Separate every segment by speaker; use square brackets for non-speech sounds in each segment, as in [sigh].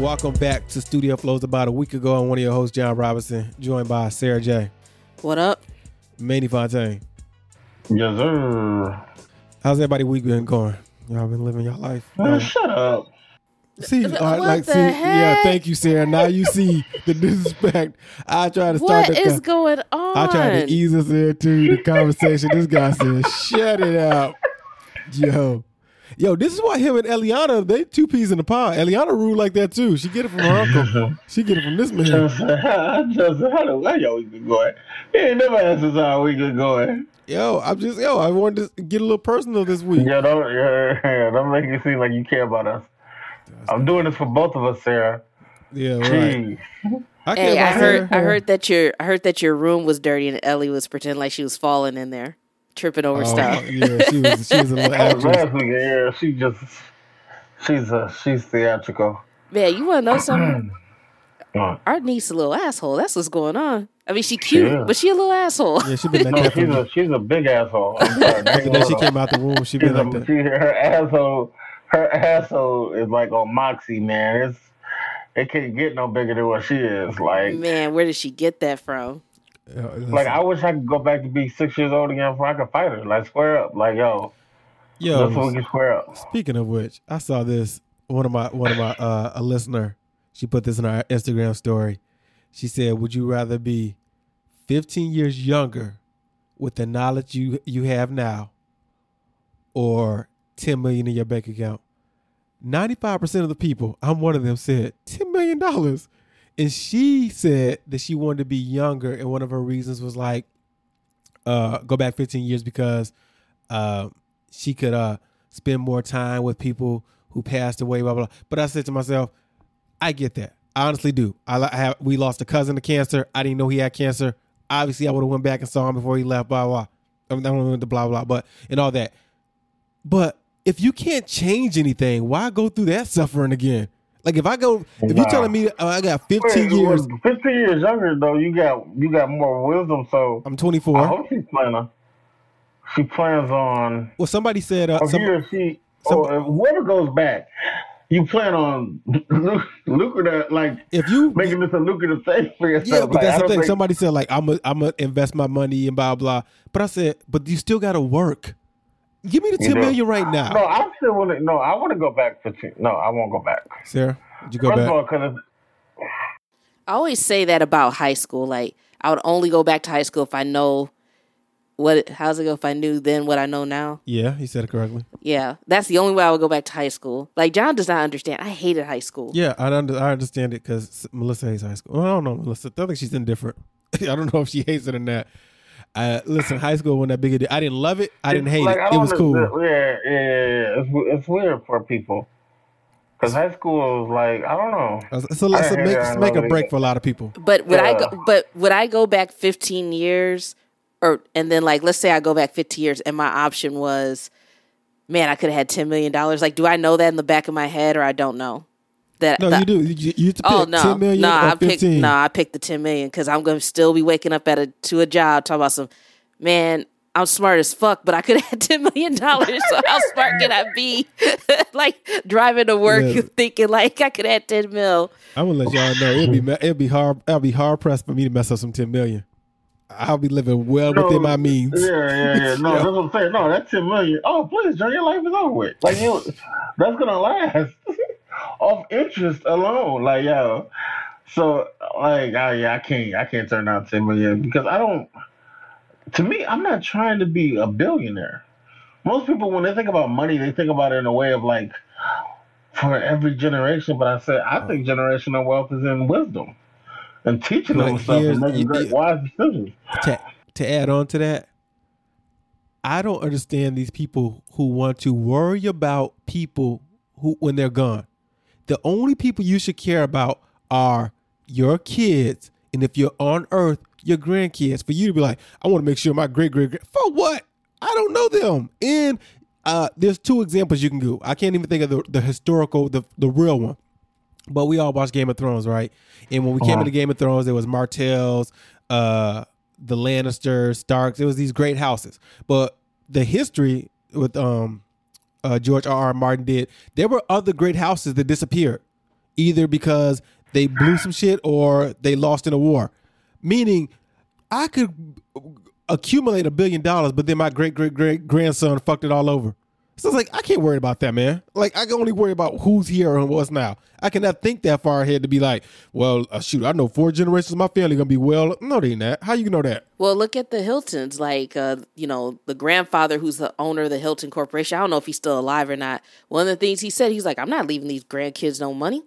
Speaker 1: Welcome back to Studio Flows. About a week ago, I'm one of your hosts, John Robinson, joined by Sarah J.
Speaker 2: What up?
Speaker 1: Manny Fontaine.
Speaker 3: Yes, sir.
Speaker 1: How's everybody week been going? Y'all been living your life?
Speaker 3: Man,
Speaker 1: Uh,
Speaker 3: shut up.
Speaker 1: see,
Speaker 2: What
Speaker 1: all right, like,
Speaker 2: the
Speaker 1: see, yeah, thank you, Sarah. Now you see the [laughs] disrespect. I try to start
Speaker 2: What
Speaker 1: the
Speaker 2: is going on?
Speaker 1: I try to ease us into the conversation. This guy said, "Shut it out, yo." Yo, this is why him and Eliana, they two peas in the pod. Eliana ruled like that too. She get it from her uncle. [laughs] She get it from this man.
Speaker 3: Just, just how the how your week been going? He ain't never asked us how our week been going.
Speaker 1: Yo, I'm just yo. I wanted to get a little personal this week.
Speaker 3: Yeah, don't yeah, yeah, don't make it seem like you care about us. I'm doing this for both of us, Sarah.
Speaker 1: Yeah, right.
Speaker 3: Gee.
Speaker 1: I
Speaker 2: Hey, I heard
Speaker 1: Sarah.
Speaker 2: I heard that your I heard that your room was dirty and Ellie was pretending like she was falling in there, tripping over
Speaker 1: Oh,
Speaker 2: stuff.
Speaker 1: yeah, she was she was a little [laughs] actress.
Speaker 3: yeah, she just she's uh she's theatrical.
Speaker 2: Man, you wanna know something? [clears throat] Our niece a little asshole. That's what's going on. I mean she cute,
Speaker 3: Yeah.
Speaker 2: but she a little asshole.
Speaker 1: Yeah, she been [laughs] like
Speaker 3: no,
Speaker 1: that
Speaker 3: she's a she's a big asshole. I'm sorry. [laughs]
Speaker 1: the day she came out the womb. She
Speaker 3: She's
Speaker 1: been
Speaker 3: a,
Speaker 1: like that.
Speaker 3: she, her asshole, her asshole is like on Moxie, man. It's it can't get no bigger than what she is. Like,
Speaker 2: Man, where did she get that from?
Speaker 1: Yeah,
Speaker 3: like I wish I could go back to be six years old again before I could fight her. Like, square up. Like, yo,
Speaker 1: yo,
Speaker 3: that's we can square up.
Speaker 1: Speaking of which, I saw this. One of my one of my uh, a listener. She put this in our Instagram story. She said, "Would you rather be 15 years younger with the knowledge you you have now, or 10 million in your bank account?" 95 percent of the people, I'm one of them, said 10 million dollars, and she said that she wanted to be younger, and one of her reasons was like, uh, go back 15 years because, uh, she could uh spend more time with people who passed away, blah blah. blah. But I said to myself, I get that. I honestly do. I, I have. We lost a cousin to cancer. I didn't know he had cancer. Obviously, I would have went back and saw him before he left. Blah blah. I mean, don't went to blah blah. But and all that. But if you can't change anything, why go through that suffering again? Like if I go, if you're telling me uh, I got 15
Speaker 3: Wait,
Speaker 1: years,
Speaker 3: Fifteen years younger though, you got you got more wisdom. So
Speaker 1: I'm 24.
Speaker 3: I
Speaker 1: 24.
Speaker 3: hope she's planning. She plans on.
Speaker 1: Well, somebody said, uh,
Speaker 3: Or
Speaker 1: some,
Speaker 3: he or she,
Speaker 1: some-
Speaker 3: or if whoever goes back, you plan on lucrative, like
Speaker 1: if you
Speaker 3: making this a lucrative thing for yourself.
Speaker 1: Yeah, but
Speaker 3: Like,
Speaker 1: that's the thing.
Speaker 3: think-
Speaker 1: Somebody said like I'm a, I'm gonna invest my money and blah blah. But I said, but you still got to work. Give me the
Speaker 3: You
Speaker 1: ten
Speaker 3: do.
Speaker 1: million right
Speaker 3: No,
Speaker 1: now,
Speaker 3: I still want to. No, I want to go back for two. No, I won't go back.
Speaker 1: Sarah. Did you go
Speaker 3: First
Speaker 1: back?
Speaker 3: of all, because
Speaker 2: I always say that about high school. Like I would only go back to high school if I know what how's it go if I knew then what I know now.
Speaker 1: yeah, he said it correctly.
Speaker 2: Yeah, that's the only way I would go back to high school. Like John does not understand. I hated high school.
Speaker 1: Yeah, I under, I understand it because Melissa hates high school. Well, I don't know Melissa. I think she's indifferent. [laughs] I don't know if she hates it or not. Uh, listen, high school wasn't that big a deal. I didn't love it. I didn't hate
Speaker 3: like,
Speaker 1: it. It was cool.
Speaker 3: Yeah, yeah, yeah. yeah. It's, it's weird for people because high school is like I don't know.
Speaker 1: So let's
Speaker 3: I-
Speaker 1: make,
Speaker 3: I
Speaker 1: make a break
Speaker 3: that.
Speaker 1: for a lot of people.
Speaker 2: But would I go? But would I go back 15 years, or and then like let's say I go back 15 years, and my option was, man, I could have had 10 million dollars. Like, do I know that in the back of my head, or I don't know that?
Speaker 1: No,
Speaker 2: that-
Speaker 1: you do. You, you have to pick
Speaker 2: Oh no,
Speaker 1: ten million
Speaker 2: no!
Speaker 1: or
Speaker 2: I picked
Speaker 1: fifteen.
Speaker 2: no, I picked the 10 million because I'm gonna still be waking up at a to a job talking about some man. I'm smart as fuck, but I could have [laughs] had ten million dollars. So how smart can I be? [laughs] like driving to work,
Speaker 1: Yeah. [laughs]
Speaker 2: thinking like I could have ten mil.
Speaker 1: I'm gonna let y'all know it'd be me- it'd be hard. I'll be hard pressed for me to mess up some ten million. I'll be living well
Speaker 3: No,
Speaker 1: within my means.
Speaker 3: Yeah, yeah, yeah. No, that's what I'm saying. No, that's ten million. Oh, please, John, your life is over with. Like you, that's gonna last off interest alone. Like yo, so like, oh yeah, I can't, I can't turn down ten million because I don't. To me, I'm not trying to be a billionaire. Most people, when they think about money, they think about it in a way of like for every generation. But I said, I think generational wealth is in wisdom and teaching
Speaker 1: But
Speaker 3: them stuff and making great
Speaker 1: you-
Speaker 3: wise decisions.
Speaker 1: to, to add on to that, I don't understand these people who want to worry about people who when they're gone. The only people you should care about are your kids, and if you're on Earth, your grandkids. For you to be like, I want to make sure my great great great for what? I don't know them. And uh, there's two examples you can go. I can't even think of the, the historical, the the real one. But we all watched Game of Thrones, right? And when we came
Speaker 3: Uh-huh.
Speaker 1: into Game of Thrones, there was Martells, uh, the Lannisters, Starks. It was these great houses. But the history with um, uh, George R. R. Martin did, there were other great houses that disappeared. either because they blew some shit or they lost in a war. Meaning, I could accumulate a billion dollars, but then my great great great grandson fucked it all over. So it's like I can't worry about that, man. Like I can only worry about who's here and what's now. I cannot think that far ahead to be like, well, uh, shoot, I know four generations of my family gonna be well. No, they ain't that. How you know that?
Speaker 2: Well, look at the Hiltons. Like, uh, you know, the grandfather who's the owner of the Hilton Corporation. I don't know if he's still alive or not. One of the things he said, he's like, I'm not leaving these grandkids no money.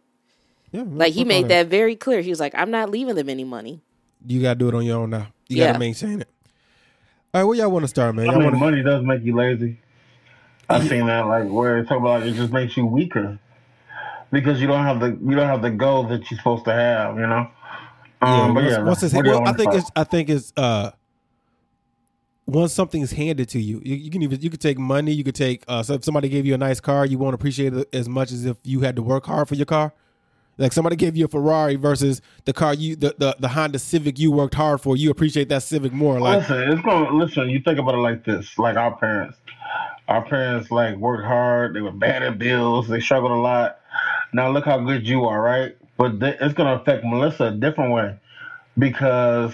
Speaker 1: Yeah,
Speaker 2: Like, he made that very clear. He was like, I'm not leaving them any money.
Speaker 1: You gotta do it on your own now. You
Speaker 2: Yeah.
Speaker 1: gotta maintain it. All right, where y'all want to start, man?
Speaker 3: I
Speaker 1: Y'all
Speaker 3: mean,
Speaker 1: want to?
Speaker 3: money does make you lazy. I've seen that, like where it's about like, it just makes you weaker because you don't have the you don't have the goal that you're supposed to have. You know.
Speaker 1: Yeah,
Speaker 3: Um, but
Speaker 1: once,
Speaker 3: yeah,
Speaker 1: once it's,
Speaker 3: what
Speaker 1: well, I think it's I think it's uh once something is handed to you, you, you can even you could take money, you could take uh so if somebody gave you a nice car, you won't appreciate it as much as if you had to work hard for your car. Like somebody gave you a Ferrari versus the car you the, the, the Honda Civic you worked hard for, you appreciate that Civic more. Like
Speaker 3: listen, it's going. Listen, you think about it like this: like our parents, our parents like worked hard. They were bad at bills. They struggled a lot. Now look how good you are, right? But th- it's going to affect Melissa a different way because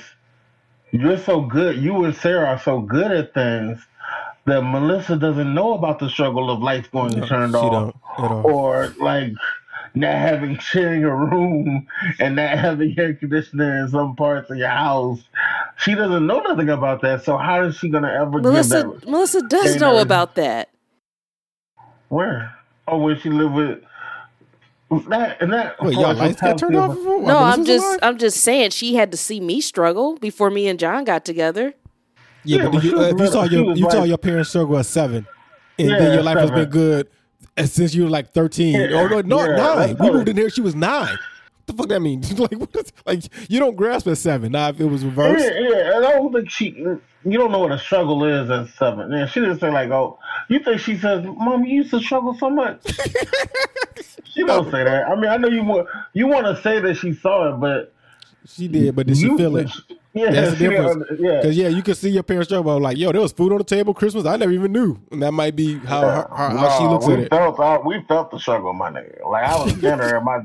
Speaker 3: you're so good. You and Sarah are so good at things that Melissa doesn't know about the struggle of lights going
Speaker 1: No,
Speaker 3: turned off, or like not having [laughs] sharing a room and not having air conditioning in some parts of your house. She doesn't know nothing about that. So how is she gonna ever
Speaker 2: Melissa,
Speaker 3: give that?
Speaker 2: Melissa does
Speaker 3: Hey,
Speaker 2: know
Speaker 3: Mary.
Speaker 2: about that.
Speaker 3: Where? Oh, where she live with? That and that.
Speaker 1: Wait, y'all lights got turned off? While
Speaker 2: No, I'm just,
Speaker 1: alive?
Speaker 2: I'm just saying she had to see me struggle before me and John got together.
Speaker 1: Yeah,
Speaker 3: Yeah,
Speaker 1: but,
Speaker 3: but
Speaker 1: you, uh, if you saw your
Speaker 3: was
Speaker 1: you saw
Speaker 3: like-
Speaker 1: your parents struggle at seven, and
Speaker 3: Yeah,
Speaker 1: then your life has been good since you were like thirteen.
Speaker 3: Yeah,
Speaker 1: or no, no
Speaker 3: yeah,
Speaker 1: nine. We moved in here. She was nine. What the fuck that mean? [laughs] like, what is, like you don't grasp at seven. Now, if it was reversed,
Speaker 3: Yeah, yeah. And I don't think she. You don't know what a struggle is at seven. Yeah, she didn't say like, "Oh, you think she says, Mom, you used to struggle so much." [laughs] she don't say that. I mean, I know you want you want to say that she saw it, but
Speaker 1: she did. But did she
Speaker 3: you,
Speaker 1: feel it? [laughs]
Speaker 3: Yeah,
Speaker 1: That's the difference.
Speaker 3: under- Yeah,
Speaker 1: Because yeah, you can see your parents struggle. Like, yo, there was food on the table Christmas. I never even knew, and that might be how her, her, how she
Speaker 3: No,
Speaker 1: looks
Speaker 3: we
Speaker 1: at it.
Speaker 3: Felt, uh, we felt the struggle, my nigga. Like I was a janitor at my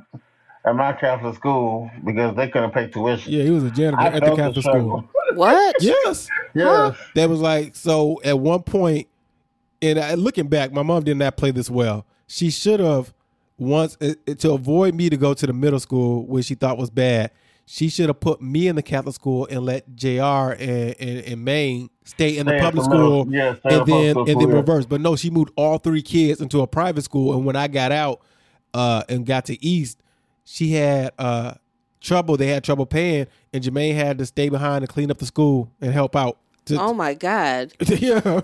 Speaker 3: at my Catholic school because they couldn't pay tuition.
Speaker 1: Yeah, he was a janitor
Speaker 3: I
Speaker 1: at the
Speaker 3: felt the
Speaker 1: Catholic school. [laughs]
Speaker 2: What?
Speaker 1: Yes.
Speaker 3: Yes.
Speaker 1: That was like so. At one point, and I, looking back, my mom did not play this well. She should have once uh, uh, to avoid me to go to the middle school, which she thought was bad. She should have put me in the Catholic school and let Jr. and and, and Maine stay in the
Speaker 3: Stay at
Speaker 1: public school,
Speaker 3: yeah,
Speaker 1: and then
Speaker 3: public
Speaker 1: and then
Speaker 3: yeah.
Speaker 1: reverse. But no, she moved all three kids into a private school. And when I got out uh, and got to East, she had uh, trouble. They had trouble paying, and Jermaine had to stay behind and clean up the school and help out. To,
Speaker 2: Oh my God. [laughs]
Speaker 1: yeah.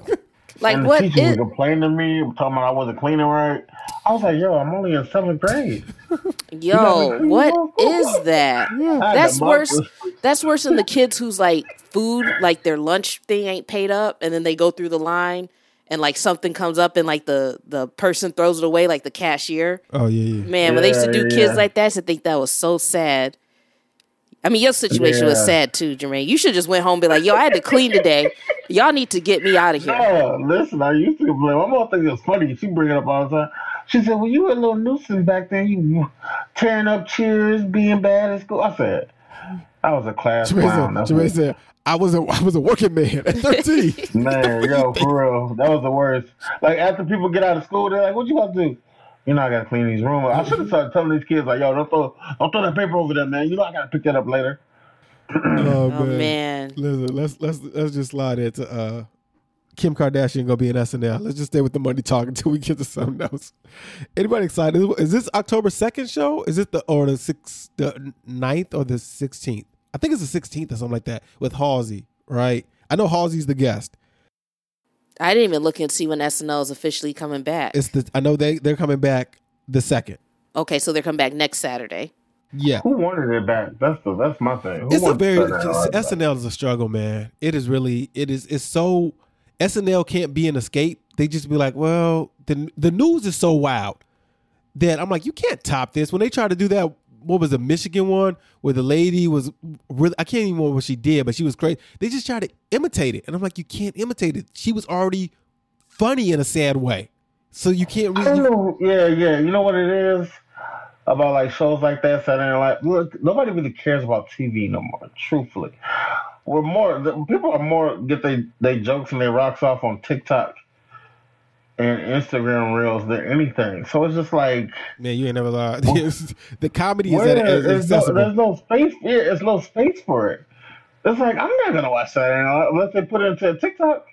Speaker 2: Like
Speaker 3: and the
Speaker 2: what
Speaker 3: teacher
Speaker 2: is
Speaker 3: was complaining to me, talking about I wasn't cleaning right. I was like, yo, I'm only in seventh grade. [laughs]
Speaker 2: yo,
Speaker 3: know,
Speaker 2: what is that?
Speaker 3: I had
Speaker 2: That's worse. That's worse than the kids whose like food, like their lunch thing ain't paid up and then they go through the line and like something comes up and like the the person throws it away like the cashier.
Speaker 1: Oh yeah, yeah.
Speaker 2: Man, when they used to do
Speaker 3: Yeah,
Speaker 2: kids
Speaker 3: yeah.
Speaker 2: like that, I used to think that was so sad. I mean, your situation was sad too, Jermaine. You should just went home and be like, "Yo, I had to clean today. Y'all need to get me out of here."
Speaker 3: Yeah, listen, I used to complain. My mom thinks it's funny. She bring it up all the time. She said, "Well, you were a little nuisance back then. You tearing up chairs, being bad at school." I said, "I was a class
Speaker 1: Jermaine
Speaker 3: clown."
Speaker 1: said,
Speaker 3: That's
Speaker 1: Jermaine
Speaker 3: it.
Speaker 1: said, I was a I was a working man at 13. [laughs]
Speaker 3: Man, yo, for real, that was the worst. Like after people get out of school, they're like, "What you about to do?" You know, I gotta clean these rooms. I should have started telling these kids like, "Yo, don't throw, don't throw that paper over there, man. You know, I gotta pick that up later." [clears throat]
Speaker 1: oh,
Speaker 2: Oh man,
Speaker 1: Listen, let's let's let's just slide into uh Kim Kardashian gonna be in SNL. Let's just stay with the money talk until we get to something else. Anybody excited? Is this October second show? Is it the or the sixth, the 9th or the sixteenth? I think it's the sixteenth or something like that with Halsey, right? I know Halsey's the guest.
Speaker 2: I didn't even look and see when SNL is officially coming back.
Speaker 1: It's the I know they they're coming back the second.
Speaker 2: okay, so they're coming back next Saturday.
Speaker 1: Yeah.
Speaker 3: Who wanted it back? That's the that's my thing. Who
Speaker 1: It's a
Speaker 3: wants
Speaker 1: very
Speaker 3: SNL back?
Speaker 1: SNL is a struggle, man. It is really it is it's so SNL can't be an escape. They just be like, well, the the news is so wild that I'm like, you can't top this. When they tried to do that, what was the Michigan one where the lady was really I can't even remember what she did, but she was crazy. They just tried to imitate it, and I'm like, you can't imitate it. She was already funny in a sad way, so you can't really.
Speaker 3: know. Yeah, yeah. You know what it is? about like shows like that. Saturday Night. Look, nobody really cares about TV no more. Truthfully, we're more people are more get they they jokes and they rocks off on TikTok and Instagram reels than anything. So it's just like
Speaker 1: Man, you ain't never lied. [laughs] the comedy is,
Speaker 3: where
Speaker 1: at, is
Speaker 3: there's, no, there's no space. Yeah, there's no space for it. It's like I'm not gonna watch Saturday Night unless they put it into TikTok.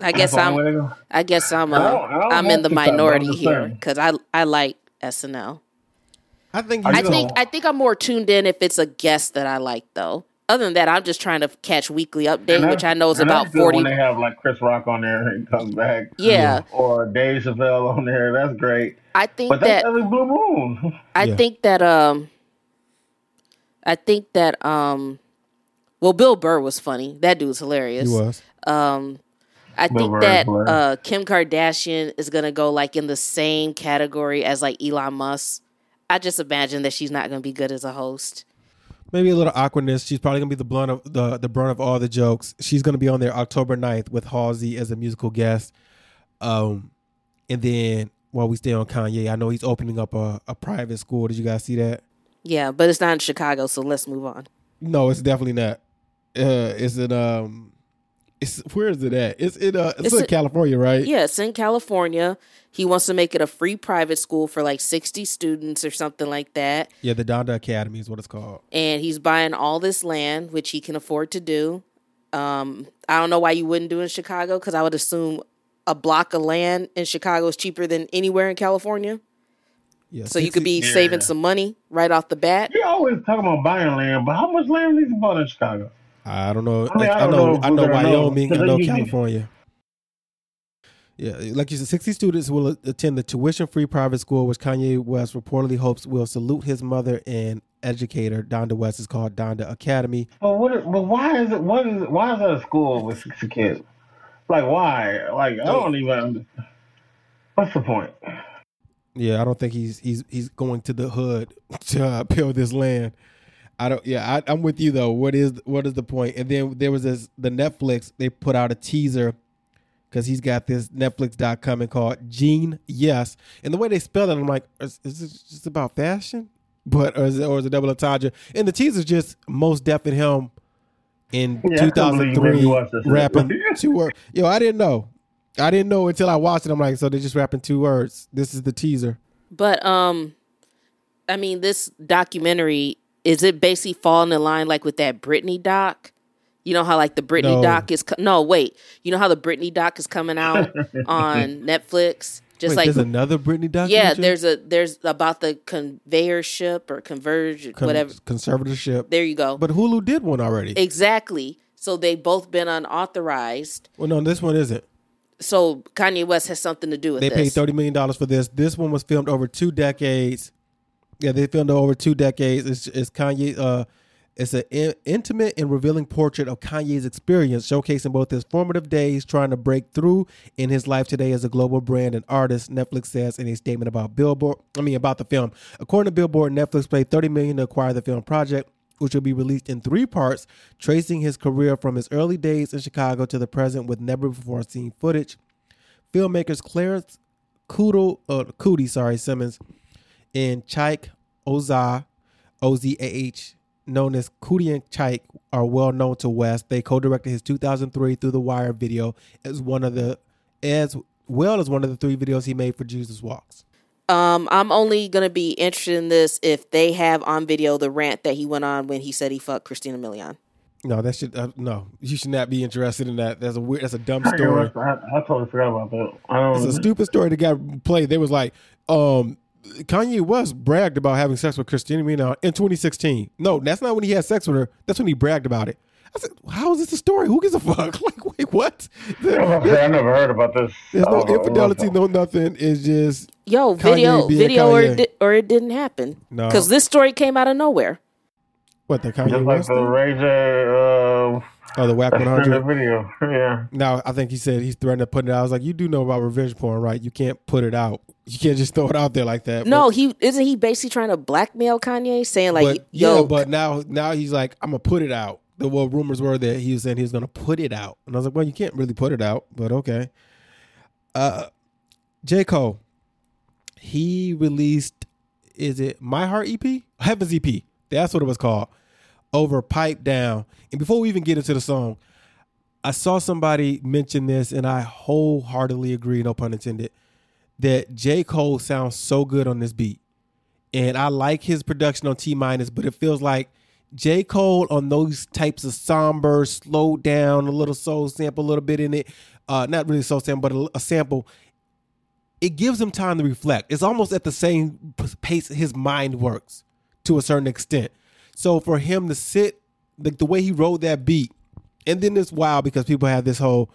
Speaker 2: I guess
Speaker 3: That's
Speaker 2: I'm.
Speaker 3: only way to go.
Speaker 2: I guess I'm.
Speaker 3: I
Speaker 2: Uh,
Speaker 3: don't- I don't
Speaker 2: I'm in the
Speaker 3: TikTok,
Speaker 2: minority
Speaker 3: just
Speaker 2: here because I I like SNL.
Speaker 1: I think
Speaker 3: I
Speaker 2: I
Speaker 3: know.
Speaker 2: think I think I'm more tuned in if it's a guest that I like though. Other than that, I'm just trying to catch weekly update, which I know is
Speaker 3: and
Speaker 2: about
Speaker 3: that's good
Speaker 2: forty.
Speaker 3: When they have like Chris Rock on there and he comes back,
Speaker 2: Yeah,
Speaker 3: or Dave Chappelle on there, that's great.
Speaker 2: I think
Speaker 3: But
Speaker 2: that
Speaker 3: that's every blue moon. [laughs]
Speaker 2: I
Speaker 1: Yeah.
Speaker 2: think that um I think that um well Bill Burr was funny. That dude's hilarious.
Speaker 1: he was.
Speaker 2: Um I
Speaker 3: Bill
Speaker 2: think
Speaker 3: Burr
Speaker 2: that
Speaker 3: is hilarious.
Speaker 2: uh Kim Kardashian is gonna go like in the same category as like Elon Musk. I just imagine that she's not gonna be good as a host.
Speaker 1: Maybe a little awkwardness. She's probably gonna be the blunt of the the brunt of all the jokes. She's gonna be on there October 9th with Halsey as a musical guest. Um, and then while we stay on Kanye, I know he's opening up a, a private school. Did you guys see that?
Speaker 2: Yeah, but it's not in Chicago, so let's move on.
Speaker 1: No, it's definitely not. Uh, it's in um, it's where is it at? It's in uh, it's,
Speaker 2: It's
Speaker 1: in
Speaker 2: in-
Speaker 1: California, right?
Speaker 2: Yeah, it's in California. He wants to make it a free private school for like sixty students or something like that.
Speaker 1: Yeah, the Donda Academy is what it's called.
Speaker 2: and he's buying all this land, which he can afford to do. Um, I don't know why you wouldn't do it in Chicago because I would assume a block of land in Chicago is cheaper than anywhere in California.
Speaker 1: Yeah,
Speaker 2: So you could be
Speaker 3: Yeah.
Speaker 2: saving some money right off the bat.
Speaker 3: He always talking about buying land, but how much land needs to buy in Chicago?
Speaker 1: I don't know.
Speaker 3: I mean, I
Speaker 1: I,
Speaker 3: don't
Speaker 1: know.
Speaker 3: know
Speaker 1: I know Wyoming. I know California. Yeah, like you said, 60 students will attend the tuition-free private school, which Kanye West reportedly hopes will salute his mother and educator. Donda West is called Donda Academy.
Speaker 3: But what? is- But why is it? What is? it- Why is that a school with sixty kids? Like why? Like I don't even. What's the point?
Speaker 1: Yeah, I don't think he's he's he's going to the hood [laughs] to uh, build this land. I don't. Yeah, I, I'm with you though. What is what is the point? And then there was this the Netflix. They put out a teaser because he's got this Netflix coming called jeen-yuhs, and the way they spell it, I'm like, is, is this just about fashion? But or is it, or is it double entendre? And the teaser's just most deaf in him in
Speaker 3: Yeah, I couldn't believe you made me
Speaker 1: 2003
Speaker 3: watch this shit.
Speaker 1: rapping [laughs] two words. Yo, I didn't know. I didn't know until I watched it. I'm like, so they're just rapping two words. This is the teaser.
Speaker 2: But um, I mean, this documentary is it basically falling in line like with that Britney doc? You know how like the Britney
Speaker 1: No.
Speaker 2: doc is co- no wait. You know how the Britney doc is coming out [laughs] on Netflix? Just
Speaker 1: Wait,
Speaker 2: like
Speaker 1: there's another Britney doc.
Speaker 2: yeah, there's a there's about the conveyorship or converge
Speaker 1: Con-
Speaker 2: whatever.
Speaker 1: conservatorship.
Speaker 2: There you go.
Speaker 1: But Hulu did one already.
Speaker 2: exactly. So they've both been unauthorized.
Speaker 1: well, no, this one isn't.
Speaker 2: So Kanye West has something to do with
Speaker 1: They
Speaker 2: this.
Speaker 1: paid thirty million dollars for this. This one was filmed over two decades. Yeah, they filmed it over two decades. It's, it's Kanye. Uh, it's an in, intimate and revealing portrait of Kanye's experience, showcasing both his formative days trying to break through in his life today as a global brand and artist. Netflix says in a statement about Billboard. I mean, about the film. According to Billboard, Netflix paid thirty million to acquire the film project. Which will be released in three parts, tracing his career from his early days in Chicago to the present with never before seen footage. Filmmakers Clarence Kudo, uh, Coodie, sorry, Simmons, and Chike Ozah, O Z A H, known as Coodie and Chike, are well known to West. They co-directed his 2003 Through the Wire video as one of the, as well as one of the three videos he made for Jesus Walks.
Speaker 2: Um, I'm only gonna be interested in this if they have on video the rant that he went on when he said he fucked Christina Milian.
Speaker 1: No, that should uh, no. You should not be interested in that. That's a weird. That's a dumb story.
Speaker 3: I, I totally forgot about that. I don't.
Speaker 1: It's a stupid story that got played. They was like, um, Kanye West bragged about having sex with Christina Milian in 2016. No, that's not when he had sex with her. That's when he bragged about it. I said, how is this a story? Who gives a fuck? [laughs] Like, wait, what?
Speaker 3: I never heard about this.
Speaker 1: There's no infidelity, no nothing. It's just
Speaker 2: Yo,
Speaker 1: Kanye
Speaker 2: video,
Speaker 1: being
Speaker 2: video, or it, di- or it didn't happen.
Speaker 1: No.
Speaker 2: because this story came out of nowhere.
Speaker 1: what the Kanye
Speaker 3: Just like
Speaker 1: West
Speaker 3: the
Speaker 1: thing?
Speaker 3: Ray J. Uh,
Speaker 1: Oh, the Whack
Speaker 3: extended
Speaker 1: 100.
Speaker 3: video. [laughs] Yeah.
Speaker 1: Now, I think he said he's threatened to put it out. I was like, you do know about revenge porn, right? You can't put it out. You can't just throw it out there like that.
Speaker 2: No, he isn't. He basically trying to blackmail Kanye, saying like,
Speaker 1: but
Speaker 2: "Yo,
Speaker 1: yeah, but now now he's like, I'm gonna put it out. The well, rumors were that he was saying he was gonna put it out, and I was like, well, you can't really put it out, but okay. Uh, J Cole, he released is it My Heart EP? Heaven's EP. That's what it was called. Over Pipe Down. And before we even get into the song, I saw somebody mention this and I wholeheartedly agree, no pun intended, that J. Cole sounds so good on this beat. And I like his production on T minus, but it feels like J. Cole on those types of somber, slowed down, a little soul sample, a little bit in it. Uh, not really soul sample, but a, a sample it gives him time to reflect. It's almost at the same pace his mind works to a certain extent. So for him to sit, like the way he rode that beat, and then it's wild because people have this whole,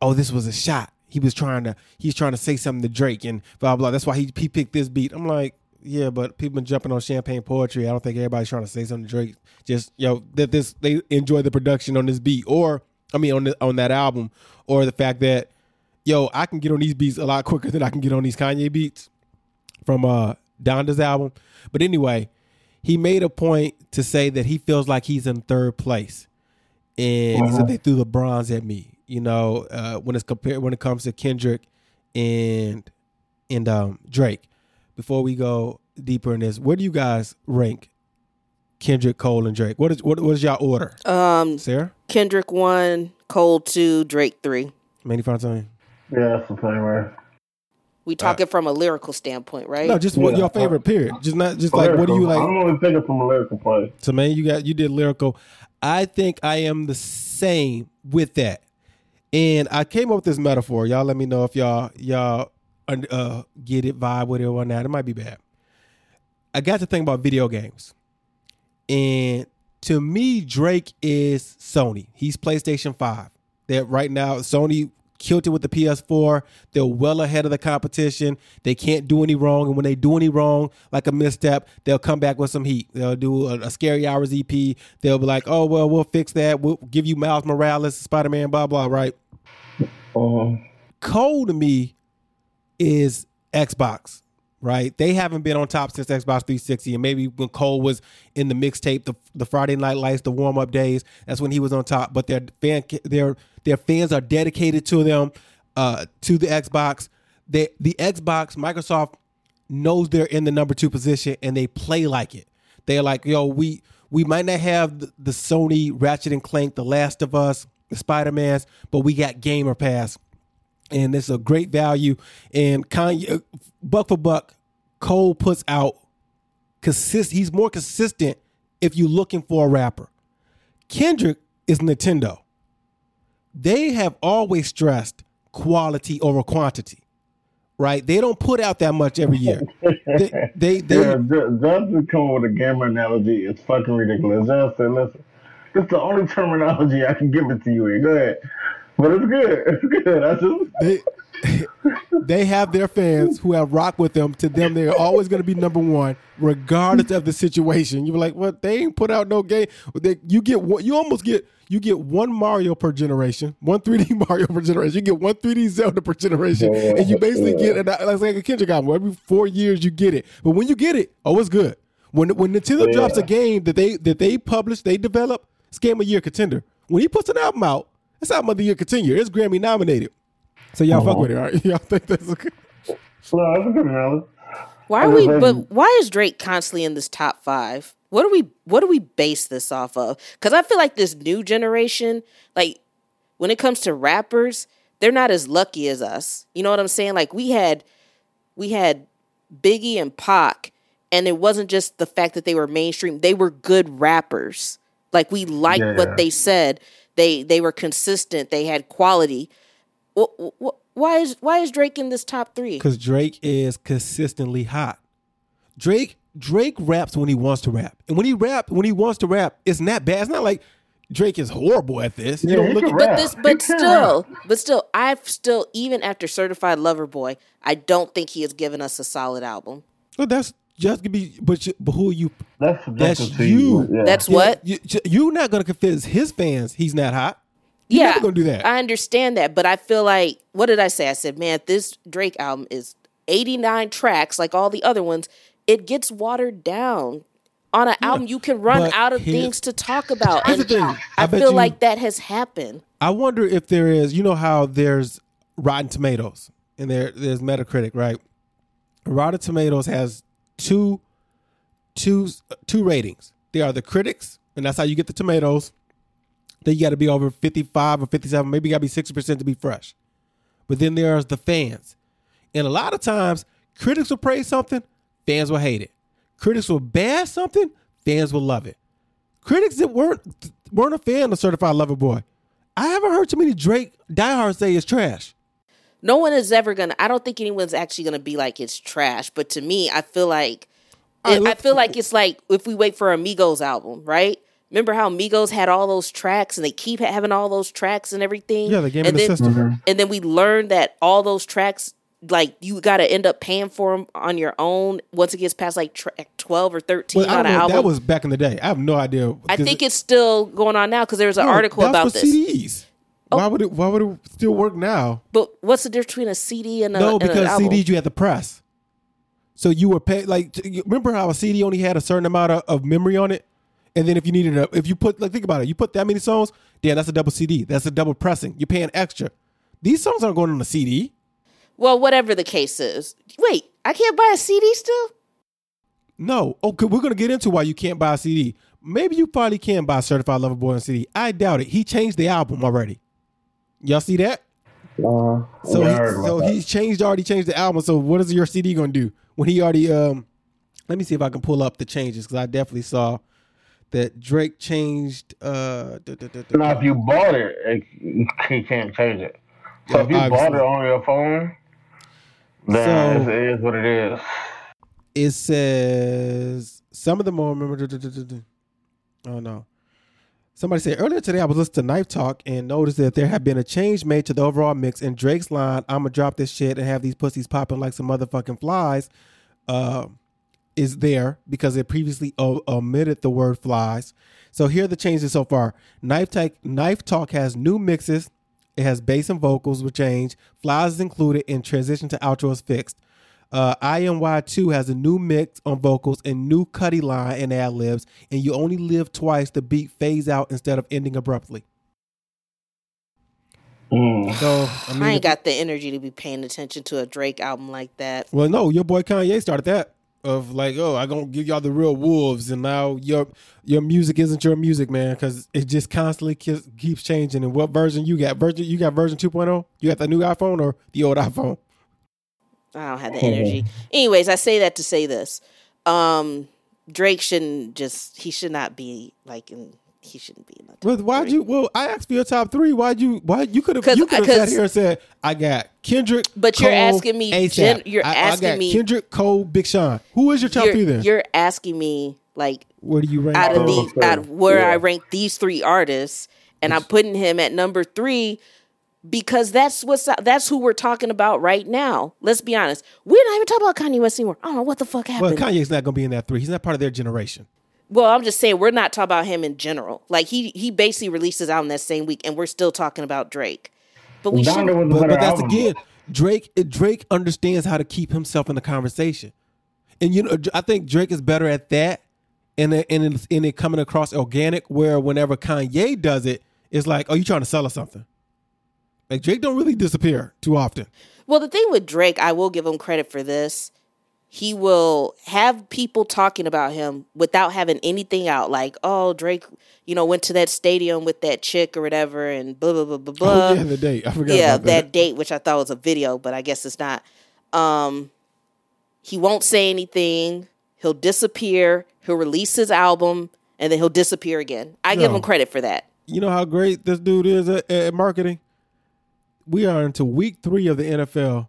Speaker 1: oh, this was a shot. He was trying to, he's trying to say something to Drake and blah blah. That's why he he picked this beat. I'm like, yeah, but people been jumping on champagne poetry. I don't think everybody's trying to say something to Drake. Just yo that this they enjoy the production on this beat, or I mean on the, on that album, or the fact that yo, I can get on these beats a lot quicker than I can get on these Kanye beats from uh Donda's album. But anyway, he made a point to say that he feels like he's in third place. And uh-huh. he said uh-huh. they threw the bronze at me. You know, uh, when it's compared when it comes to Kendrick and and um, Drake. Before we go deeper in this, where do you guys rank Kendrick, Cole, and Drake? What is what was y'all order?
Speaker 2: Um,
Speaker 1: Sarah,
Speaker 2: Kendrick one, Cole two, Drake three.
Speaker 1: Manny Fontaine.
Speaker 3: Yeah, that's the same way.
Speaker 2: We talking uh, from a lyrical standpoint, right?
Speaker 1: No, just what yeah. your favorite period. Just not just like what do you like?
Speaker 3: I'm only thinking from a lyrical point.
Speaker 1: So man, you got you did lyrical. I think I am the same with that. And I came up with this metaphor. Y'all let me know if y'all y'all uh, get it, vibe with it or not. It might be bad. I got to think about video games. And to me, Drake is Sony. He's PlayStation 5. That right now, Sony killed it with the PS4. They're well ahead of the competition. They can't do any wrong. And when they do any wrong, like a misstep, they'll come back with some heat. They'll do a, a Scary Hours EP. They'll be like, oh, well, we'll fix that. We'll give you Miles Morales, Spider Man, blah, blah, right?
Speaker 3: Uh-huh.
Speaker 1: Cole to me is Xbox right? They haven't been on top since Xbox 360, and maybe when Cole was in the mixtape, the the Friday Night Lights, the warm up days, that's when he was on top. But their fan, their their fans are dedicated to them, uh, to the Xbox. They, the Xbox, Microsoft knows they're in the number two position, and they play like it. They're like, yo, we we might not have the, the Sony Ratchet and Clank, The Last of Us, the Spider Mans, but we got Gamer Pass and it's a great value. And Kanye, uh, buck for buck, Cole puts out consist. He's more consistent if you're looking for a rapper. Kendrick is Nintendo. They have always stressed quality over quantity, right? They don't put out that much every year. they, they, [laughs] they
Speaker 3: yeah, Justin come with a gamer analogy. It's fucking ridiculous. Justin, listen, it's the only terminology I can give it to you in. Go ahead. But it's good. It's good. I just
Speaker 1: they, they have their fans who have rocked with them. To them, they're always going to be number one, regardless of the situation. You're like, well, they ain't put out no game. They, you get you almost get you get one Mario per generation, one 3D [laughs] Mario per generation. You get one 3D Zelda per generation, yeah, and you basically yeah. get like, like a Kendrick album. Every four years, you get it. But when you get it, oh, it's good. When when Nintendo yeah. drops a game that they that they publish, they develop, it's game of year contender. When he puts an album out, it's album of the year contender. It's Grammy nominated. So y'all uh-huh. fuck with it, all right? [laughs] Y'all think that's a good
Speaker 3: No, that's a good analogy.
Speaker 2: Why are we but why is Drake constantly in this top five? What do we what do we base this off of? Because I feel like this new generation, like when it comes to rappers, they're not as lucky as us. You know what I'm saying? Like we had we had Biggie and Pac, and it wasn't just the fact that they were mainstream, they were good rappers. Like we liked yeah. what they said. They they were consistent. They had quality. Why is why is Drake in this top three?
Speaker 1: Because Drake is consistently hot. Drake Drake raps when he wants to rap, and when he rap when he wants to rap, it's not bad. It's not like Drake is horrible at this.
Speaker 3: Yeah, you don't look at
Speaker 2: but this, but still, but still, I've still even after Certified Lover Boy, I don't think he has given us a solid album.
Speaker 1: Well, that's just to be, but, you, but who you?
Speaker 3: That's
Speaker 1: that's, you.
Speaker 2: Yeah. That's what
Speaker 1: you, you, are not going to convince his fans he's not hot. You're yeah, going to do that.
Speaker 2: I understand that, but I feel like what did I say? I said, man, this Drake album is 89 tracks, like all the other ones. It gets watered down on an yeah, album. You can run out of things to talk about, and I, I feel you, like that has happened.
Speaker 1: I wonder if there is. You know how there's Rotten Tomatoes and there there's Metacritic, right? Rotten Tomatoes has two, two, two ratings. They are the critics, and that's how you get the tomatoes. Then you got to be over fifty-five or fifty-seven, maybe you got to be sixty percent to be fresh. But then there's the fans, and a lot of times critics will praise something, fans will hate it. Critics will bash something, fans will love it. Critics that weren't weren't a fan of Certified Lover Boy. I haven't heard too many Drake diehards say it's trash.
Speaker 2: No one is ever gonna. I don't think anyone's actually gonna be like it's trash. But to me, I feel like
Speaker 1: All right,
Speaker 2: it- I feel like it's like if we wait for a Migos album, right? Remember how Migos had all those tracks and they keep having all those tracks and everything.
Speaker 1: Yeah, the game
Speaker 2: and
Speaker 1: of the
Speaker 2: then,
Speaker 1: system. Mm-hmm.
Speaker 2: And then we learned that all those tracks, like you got to end up paying for them on your own once it gets past like track twelve or thirteen
Speaker 1: Well, I
Speaker 2: on
Speaker 1: don't
Speaker 2: an
Speaker 1: know.
Speaker 2: album.
Speaker 1: That was back in the day. I have no idea.
Speaker 2: I think it's still going on now because there was an
Speaker 1: No,
Speaker 2: article about this.
Speaker 1: CDs. Why oh. would it? Why would it still work now?
Speaker 2: But what's the difference between a CD and a
Speaker 1: no, because? CDs you had to press. So you were pay like remember how a CD only had a certain amount of, of memory on it, and then if you needed a if you put like think about it, you put that many songs, yeah, that's a double CD. That's a double pressing. You're paying extra. These songs aren't going on a CD.
Speaker 2: Well, whatever the case is. Wait, I can't buy a CD still?
Speaker 1: No. Okay, we're gonna get into why you can't buy a CD. Maybe you probably can buy Certified Lover Boy on CD. I doubt it. He changed the album already. Y'all see that?
Speaker 3: Uh,
Speaker 1: So, he, so he's changed already changed the album. So what is your CD gonna do when he already um? Let me see if I can pull up the changes because I definitely saw that Drake changed. Uh,
Speaker 3: Now, if you bought it, it, he can't change it. So
Speaker 1: Yeah,
Speaker 3: if you
Speaker 1: obviously.
Speaker 3: bought it on your phone, then
Speaker 1: So-
Speaker 3: it's, what it is.
Speaker 1: it says some of them are remember. Oh no. Somebody said earlier today I was listening to Knife Talk and noticed that there had been a change made to the overall mix. in Drake's line, "I'ma drop this shit and have these pussies popping like some motherfucking flies," uh, is there because it previously o- omitted the word flies. So here are the changes so far. Knife Talk, Knife Talk has new mixes. It has bass and vocals with change. Flies is included and transition to outro is fixed. Uh, IMY2 has a new mix on vocals and new Cudi line and ad libs, and you only live twice. The beat fades out instead of ending abruptly.
Speaker 3: Mm.
Speaker 1: So I mean,
Speaker 2: I ain't
Speaker 1: if-
Speaker 2: got the energy to be paying attention to a Drake album like that.
Speaker 1: well, no, your boy Kanye started that of like, oh, I gonna give y'all the real wolves, and now your your music isn't your music, man, because it just constantly keeps, keeps changing. And what version you got? Version you got version 2.0? You got the new iPhone or the old [laughs] iPhone?
Speaker 2: I don't have the energy. Anyways, I say that to say this. Um, Drake shouldn't just he should not be like in he shouldn't be in the top
Speaker 1: Well, why'd
Speaker 2: three.
Speaker 1: you? Well, I asked for your top three. Why'd you? Why you could have?
Speaker 2: 'Cause-
Speaker 1: You could have sat
Speaker 2: 'cause-
Speaker 1: here and said, "I got Kendrick."
Speaker 2: But you're asking me
Speaker 1: ASAP.
Speaker 2: gen- you're
Speaker 1: I, I
Speaker 2: asking
Speaker 1: got
Speaker 2: me-
Speaker 1: Kendrick, Cole, Big Sean. Who is your top
Speaker 2: you're,
Speaker 1: three then?
Speaker 2: You're asking me like
Speaker 1: Where do you rank?
Speaker 2: out of
Speaker 1: those?
Speaker 2: the out of where I rank these three artists, and I'm putting him at number three because that's what's that's who we're talking about right now. Let's be honest. We're not even talking about Kanye West anymore. I don't know what the fuck happened. well.
Speaker 1: Kanye's not gonna be in that three. He's not part of their generation.
Speaker 2: Well, I'm just saying we're not talking about him in general. Like he he basically releases out in that same week, and we're still talking about Drake. But we should.
Speaker 1: But, but that's
Speaker 3: album.
Speaker 1: again, Drake. Drake understands how to keep himself in the conversation, and you know, I think Drake is better at that, and it- and it's, and it coming across organic. Where whenever Kanye does it, it's like, oh, you trying to sell us something? Like Drake don't really disappear too often.
Speaker 2: Well, the thing with Drake, I will give him credit for this. He will have people talking about him without having anything out, like, oh, Drake, you know, went to that stadium with that chick or whatever, and blah blah blah blah blah.
Speaker 1: oh yeah, the date. I forgot
Speaker 2: yeah, that.
Speaker 1: that.
Speaker 2: date, which I thought was a video, but I guess it's not. Um, he won't say anything. He'll disappear. He'll release his album, and then he'll disappear again. I give him credit for that.
Speaker 1: You know how great this dude is at, at marketing. We are into week three of the NFL,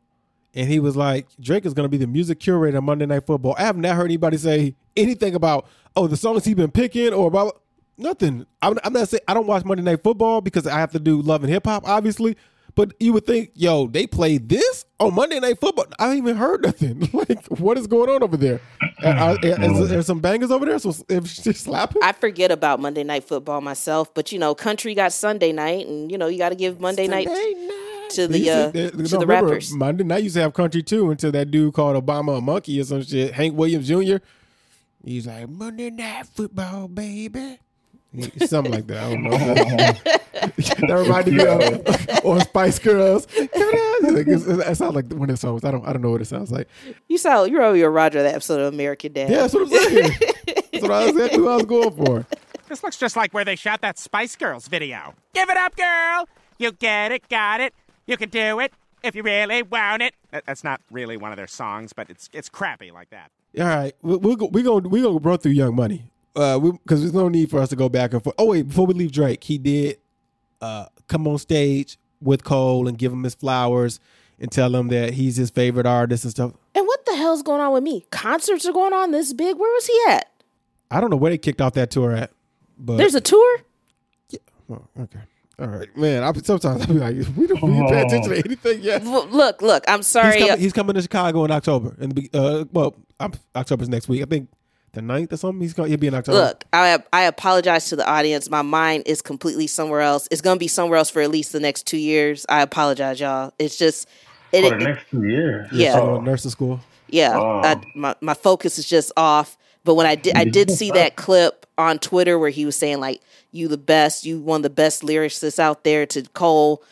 Speaker 1: and he was like, Drake is going to be the music curator on Monday Night Football. I have not heard anybody say anything about, oh, the songs he's been picking or about nothing. I'm, I'm not saying I don't watch Monday Night Football because I have to do love and hip hop, obviously. But you would think, yo, they played this on Monday Night Football. I haven't even heard nothing. [laughs] like, what is going on over there? Are, is there some bangers over there? So if she's slapping,
Speaker 2: I forget about Monday Night Football myself, but you know, country got Sunday night, and you know, you got to give Monday night. To the,
Speaker 1: They
Speaker 2: uh, to
Speaker 1: no,
Speaker 2: the
Speaker 1: remember,
Speaker 2: rappers.
Speaker 1: Monday night used to have country too until that dude called Obama a monkey or some shit. Hank Williams Jr. He's like Monday night football, baby. Something like that. I don't know. [laughs] that reminded me of [laughs] or Spice Girls. Come on, Like, it's- it sounds like one of the songs. I don't. I don't know what it sounds like.
Speaker 2: You sound you're over your Roger that episode of American Dad.
Speaker 1: Yeah, that's what I'm saying. that's what I exactly what I was going for.
Speaker 4: This looks just like where they shot that Spice Girls video. Give it up, girl! You get it, got it. You can do it if you really want it. That- That's not really one of their songs, but it's it's crappy like that.
Speaker 1: All right, we- we'll go. We gonna we gonna run through Young Money. Uh, because there's no need for us to go back and forth. Oh wait, before we leave Drake, he did uh come on stage with Cole and give him his flowers and tell him that he's his favorite artist and stuff.
Speaker 2: And what the hell's going on with me? Concerts are going on this big. Where was he at?
Speaker 1: I don't know where they kicked off that tour at, but
Speaker 2: There's a tour.
Speaker 1: Oh, okay. All right, man. I sometimes I be like, we don't we didn't pay attention to anything yet.
Speaker 2: W- Look, look. I'm sorry.
Speaker 1: He's
Speaker 2: uh,
Speaker 1: coming, he's coming to Chicago in October. And uh, well, I'm, October's next week. I think the 9th or something. He's going. He'll be in October.
Speaker 2: Look, I I apologize to the audience. My mind is completely somewhere else. It's gonna be somewhere else for at least the next two years. I apologize, y'all. It's just it.
Speaker 3: For the
Speaker 2: it-
Speaker 3: next two years.
Speaker 2: Yeah.
Speaker 1: She's
Speaker 3: Oh.
Speaker 1: going to nursing school.
Speaker 2: yeah,
Speaker 3: Oh.
Speaker 2: I, my my focus is just off. But when I did, I did see that [laughs] clip on Twitter where he was saying like, "You the best. You one of the best lyricists out there." To Cole,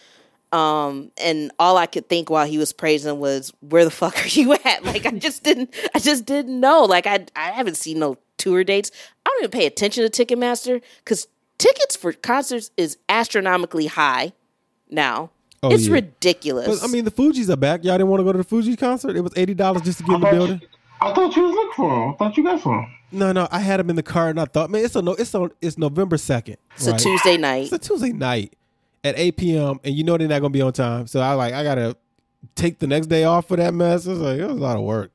Speaker 2: um, and all I could think while he was praising was, "Where the fuck [laughs] are you at?" Like I just didn't, I just didn't know. Like I, I haven't seen no tour dates. I don't even pay attention to Ticketmaster because tickets for concerts is astronomically high now.
Speaker 1: Oh,
Speaker 2: it's
Speaker 1: yeah.
Speaker 2: ridiculous.
Speaker 1: But I mean, the Fugees are back. Y'all didn't want to go to the Fuji concert. It was eighty dollars just to get in the building.
Speaker 3: You, I thought you was looking for him. I thought you got some.
Speaker 1: No, no, I had them in the car, and I thought, man, it's a no, it's on, it's November second.
Speaker 2: it's a Tuesday night.
Speaker 1: It's a Tuesday night at eight p.m. and you know they're not gonna be on time. So I like I gotta take the next day off for that mess. It's like it was a lot of work.